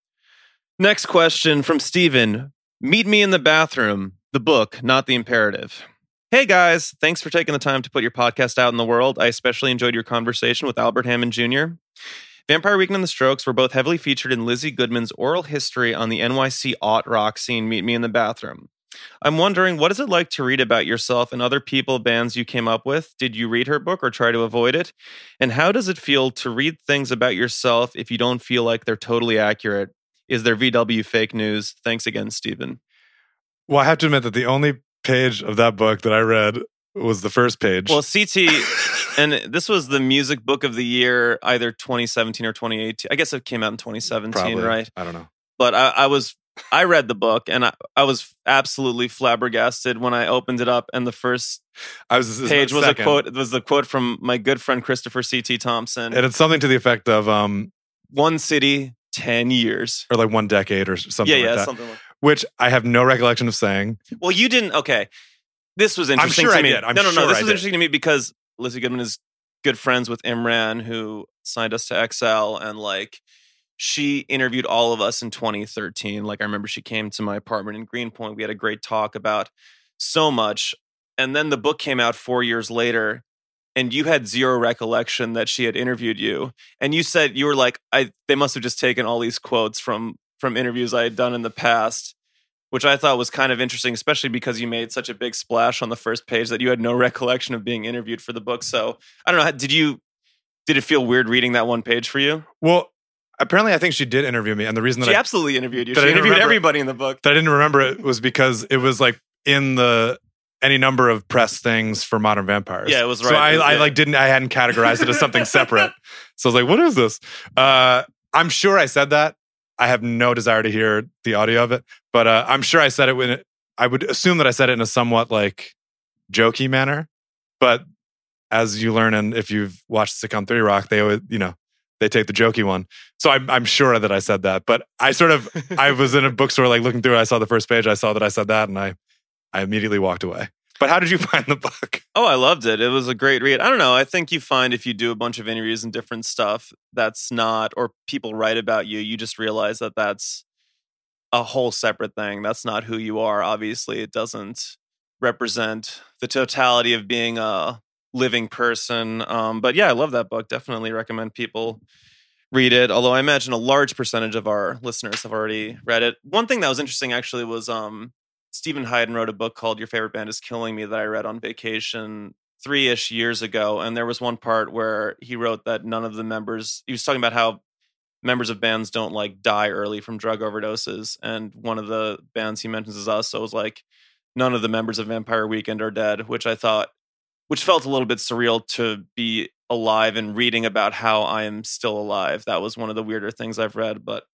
Next question from Steven. Meet me in the bathroom. The book, not the imperative. Hey guys, thanks for taking the time to put your podcast out in the world. I especially enjoyed your conversation with Albert Hammond Jr. Vampire Weekend and the Strokes were both heavily featured in Lizzie Goodman's oral history on the NYC Aught Rock scene Meet Me in the Bathroom. I'm wondering, what is it like to read about yourself and other people, bands you came up with? Did you read her book or try to avoid it? And how does it feel to read things about yourself if you don't feel like they're totally accurate? Is there VW fake news? Thanks again, Stephen. Well, I have to admit that the only page of that book that I read was the first page. Well, CT, and this was the music book of the year, either 2017 or 2018. I guess it came out in 2017, Probably. right? I don't know. But I, I was, I read the book and I, I was absolutely flabbergasted when I opened it up. And the first I was page was second. a quote, It was the quote from my good friend Christopher CT Thompson. and it's something to the effect of um One city, 10 years. or like one decade or something yeah, like yeah, that. something like Which I have no recollection of saying. Well, you didn't. Okay, this was interesting sure to I me. did. I'm no, no, no. sure This I was did. interesting to me because Lizzie Goodman is good friends with Imran, who signed us to XL, and like she interviewed all of us in 2013. Like I remember she came to my apartment in Greenpoint. We had a great talk about so much, and then the book came out four years later. and you had zero recollection that she had interviewed you. And you said you were like, I they must have just taken all these quotes from from interviews I had done in the past, which I thought was kind of interesting, especially because you made such a big splash on the first page that you had no recollection of being interviewed for the book. So I don't know. Did you did it feel weird reading that one page for you? Well, apparently, I think she did interview me, and the reason that She I, absolutely interviewed you. She interviewed remember- everybody in the book. that I didn't remember it was because it was like in the any number of press things for Modern Vampires. Yeah, it was So right. I, I Yeah. like didn't I hadn't categorized it as something separate. So I was like, what is this? Uh, I'm sure I said that. I have no desire to hear the audio of it, but uh, I'm sure I said it when it, I would assume that I said it in a somewhat like jokey manner. But as you learn, and if you've watched Sick on Three Rock, they always, you know, they take the jokey one. So I'm, I'm sure that I said that, but I sort of I was in a bookstore like looking through it. I saw the first page. I saw that I said that, and I I immediately walked away. But how did you find the book? Oh, I loved it. It was a great read. I don't know. I think you find if you do a bunch of interviews and different stuff, that's not, or people write about you, you just realize that that's a whole separate thing. That's not who you are. Obviously, it doesn't represent the totality of being a living person. Um, but yeah, I love that book. Definitely recommend people read it. Although I imagine a large percentage of our listeners have already read it. One thing that was interesting actually was um, Steven Hyden wrote a book called Your Favorite Band is Killing Me that I read on vacation three ish years ago. And there was one part where he wrote that none of the members, he was talking about how members of bands don't like die early from drug overdoses. And one of the bands he mentions is us. So it was like, none of the members of Vampire Weekend are dead, which I thought, which felt a little bit surreal to be alive and reading about how I am still alive. That was one of the weirder things I've read, but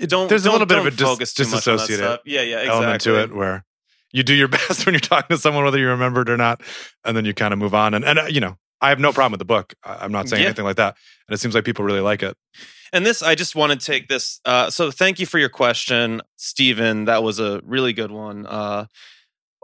don't There's a don't- little bit of a dis- focus too much on that disassociated. Yeah, yeah, exactly. Element to it where you do your best when you're talking to someone, whether you remember it or not, and then you kind of move on. And and uh, you know, I have no problem with the book. I'm not saying Yeah. anything like that. And it seems like people really like it. And this, I just want to take this. Uh, so, thank you for your question, Stephen. That was a really good one. Uh,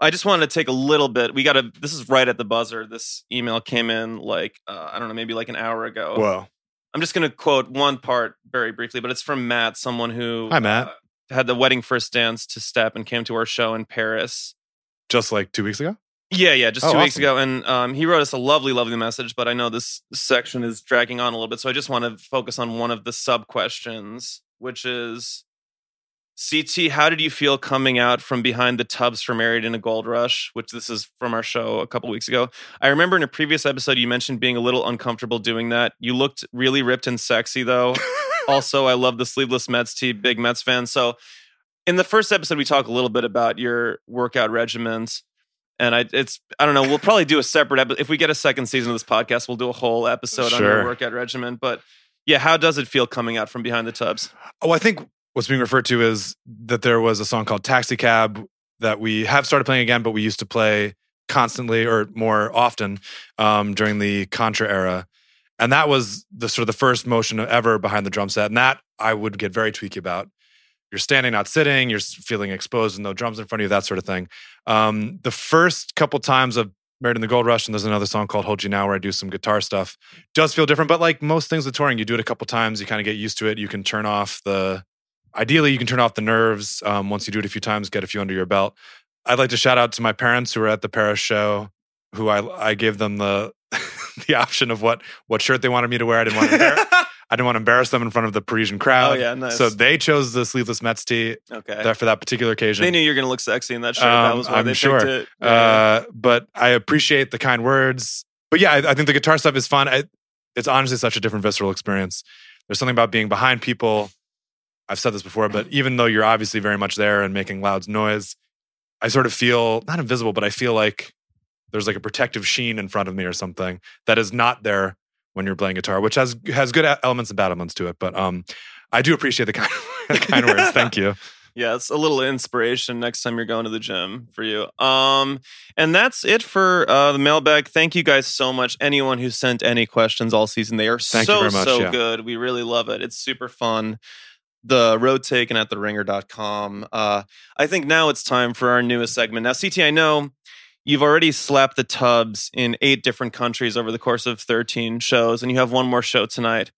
I just wanted to take a little bit. We got to. This is right at the buzzer. This email came in like uh, I don't know, maybe like an hour ago. Whoa. I'm just going to quote one part very briefly, but it's from Matt, someone who Hi, Matt. uh, had the wedding first dance to step and came to our show in Paris. Just like two weeks ago? Yeah, yeah, just Oh, two weeks ago, and um, he wrote us a lovely, lovely message. But I know this section is dragging on a little bit, so I just want to focus on one of the sub questions, which is CT. How did you feel coming out from behind the tubs for Married in a Gold Rush? Which this is from our show a couple weeks ago. I remember in a previous episode you mentioned being a little uncomfortable doing that. You looked really ripped and sexy, though. also, I love the sleeveless Mets tee. Big Mets fan. So, in the first episode, we talk a little bit about your workout regimens and I it's I don't know. We'll probably do a separate episode if we get a second season of this podcast. We'll do a whole episode on your workout regimen. But yeah, how does it feel coming out from behind the tubs? Oh, I think what's being referred to is that there was a song called Taxi Cab that we have started playing again, but we used to play constantly or more often um, during the Contra era. And that was the sort of the first motion ever behind the drum set. And that I would get very tweaky about. You're standing, not sitting, you're feeling exposed and no drums in front of you, that sort of thing. Um, the first couple times of Married in the Gold Rush, and there's another song called Hold You Now where I do some guitar stuff, does feel different. But like most things with touring, you do it a couple times, you kind of get used to it. You can turn off the, ideally, you can turn off the nerves um, once you do it a few times, get a few under your belt. I'd like to shout out to my parents who were at the Paris show, who I I gave them the the option of what what shirt they wanted me to wear. I didn't want to embar- I didn't want to embarrass them in front of the Parisian crowd. Oh yeah, nice. So they chose the sleeveless Mets tee okay. that for that particular occasion. they knew you were going to look sexy in that shirt. that Um, was why I'm they sure. picked it. Yeah. Uh, but I appreciate the kind words. But yeah, I, I think the guitar stuff is fun. I, it's honestly such a different visceral experience. There's something about being behind people. I've said this before, but even though you're obviously very much there and making loud noise, I sort of feel not invisible, but I feel like there's like a protective sheen in front of me or something that is not there when you're playing guitar, which has has good elements and bad elements to it. But um, I do appreciate the kind, the kind words. Thank you. yeah, it's a little inspiration next time you're going to the gym for you. Um, and that's it for uh, the mailbag. Thank you guys so much. Anyone who sent any questions all season, they are Thank so much, so yeah. good. We really love it. It's super fun. The road taken at the ringer.com. Uh, I think now it's time for our newest segment. Now, CT, I know you've already slapped the tubs in eight different countries over the course of 13 shows, and you have one more show tonight.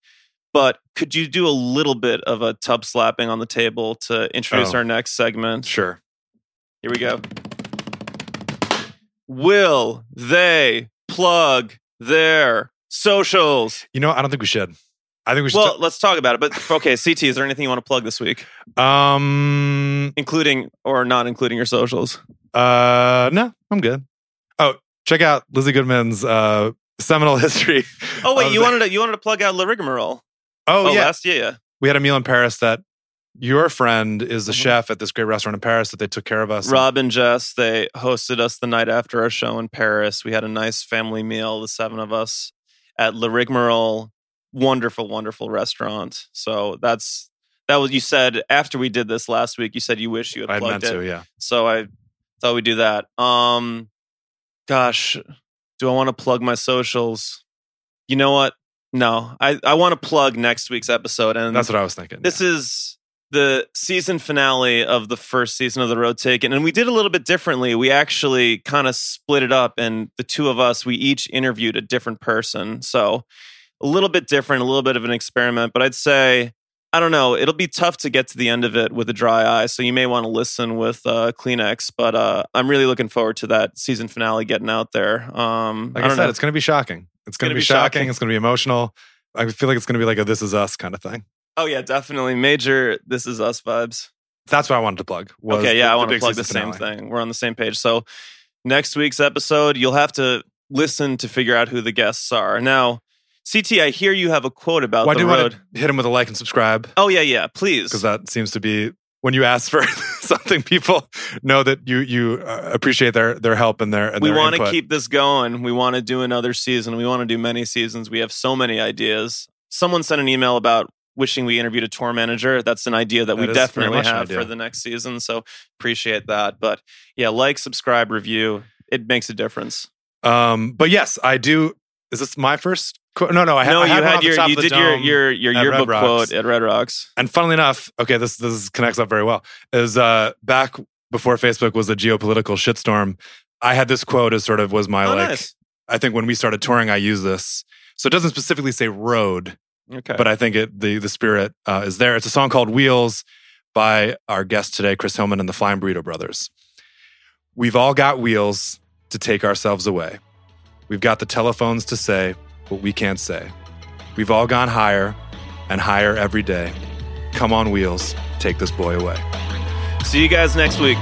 But could you do a little bit of a tub slapping on the table to introduce Oh. our next segment? Sure. Here we go. Will they plug their socials. You know, I don't think we should. I think we should. Well, let's talk about it. But okay, CT, is there anything you want to plug this week, um, including or not including your socials? uh, no, I'm good. Oh, check out Lizzie Goodman's uh seminal history. Oh wait, you the- wanted to you wanted to plug out La Rigmarole. Oh, Oh, yeah, last year, yeah. we had a meal in Paris that your friend is the Mhm. chef at this great restaurant in Paris that they took care of us. Rob and Jess, they hosted us the night after our show in Paris. We had a nice family meal, the seven of us, at Le Rigmarole. Wonderful, wonderful restaurant. So that's that was you said after we did this last week. You said you wish you had I plugged meant it. to, yeah. So I thought we'd do that. Um, gosh, do I want to plug my socials? You know what? No, I I want to plug next week's episode, and That's what I was thinking. this is the season finale of the first season of the Road Taken, and we did a little bit differently. We actually kind of split it up, and the two of us we each interviewed a different person, so a little bit different, a little bit of an experiment. But I'd say I don't know. It'll be tough to get to the end of it with a dry eye, so you may want to listen with uh, Kleenex. But uh, I'm really looking forward to that season finale getting out there. Um, Like I I, said, know. it's going to be shocking. It's going gonna be, be shocking. shocking. It's going to be emotional. I feel like it's going to be like a "This Is Us" kind of thing. oh yeah, definitely major. This is us vibes. That's what I wanted to plug. Okay, yeah, the- I want to plug the season same finale. thing. We're on the same page. So next week's episode, you'll have to listen to figure out who the guests are. Now, CT, I hear you have a quote about Well, I the do road. want to hit him with a like and subscribe Oh yeah, yeah. Please. because that seems to be when you ask for something, people know that you you uh, appreciate their their help and their and we want to keep this going. We want to do another season. We want to do many seasons. We have so many ideas. Someone sent an email about wishing we interviewed a tour manager. That's an idea that, That we definitely have for the next season. So appreciate that. But yeah, like, subscribe, review. It makes a difference. Um, but yes, I do. Is this my first? No, no. I, ha- no, I you had, one had your you did your your your yearbook quote at Red Rocks. And funnily enough, okay, this this connects up very well. Is uh back before Facebook was a geopolitical shitstorm. I had this quote as sort of was my Oh, like. nice. I think when we started touring, I used this. So it doesn't specifically say road, Okay. but I think it the the spirit uh, is there. It's a song called Wheels by our guest today, Chris Hillman and the Flying Burrito Brothers. We've all got wheels to take ourselves away. We've got the telephones to say what we can't say. We've all gone higher and higher every day. Come on, wheels, take this boy away. See you guys next week.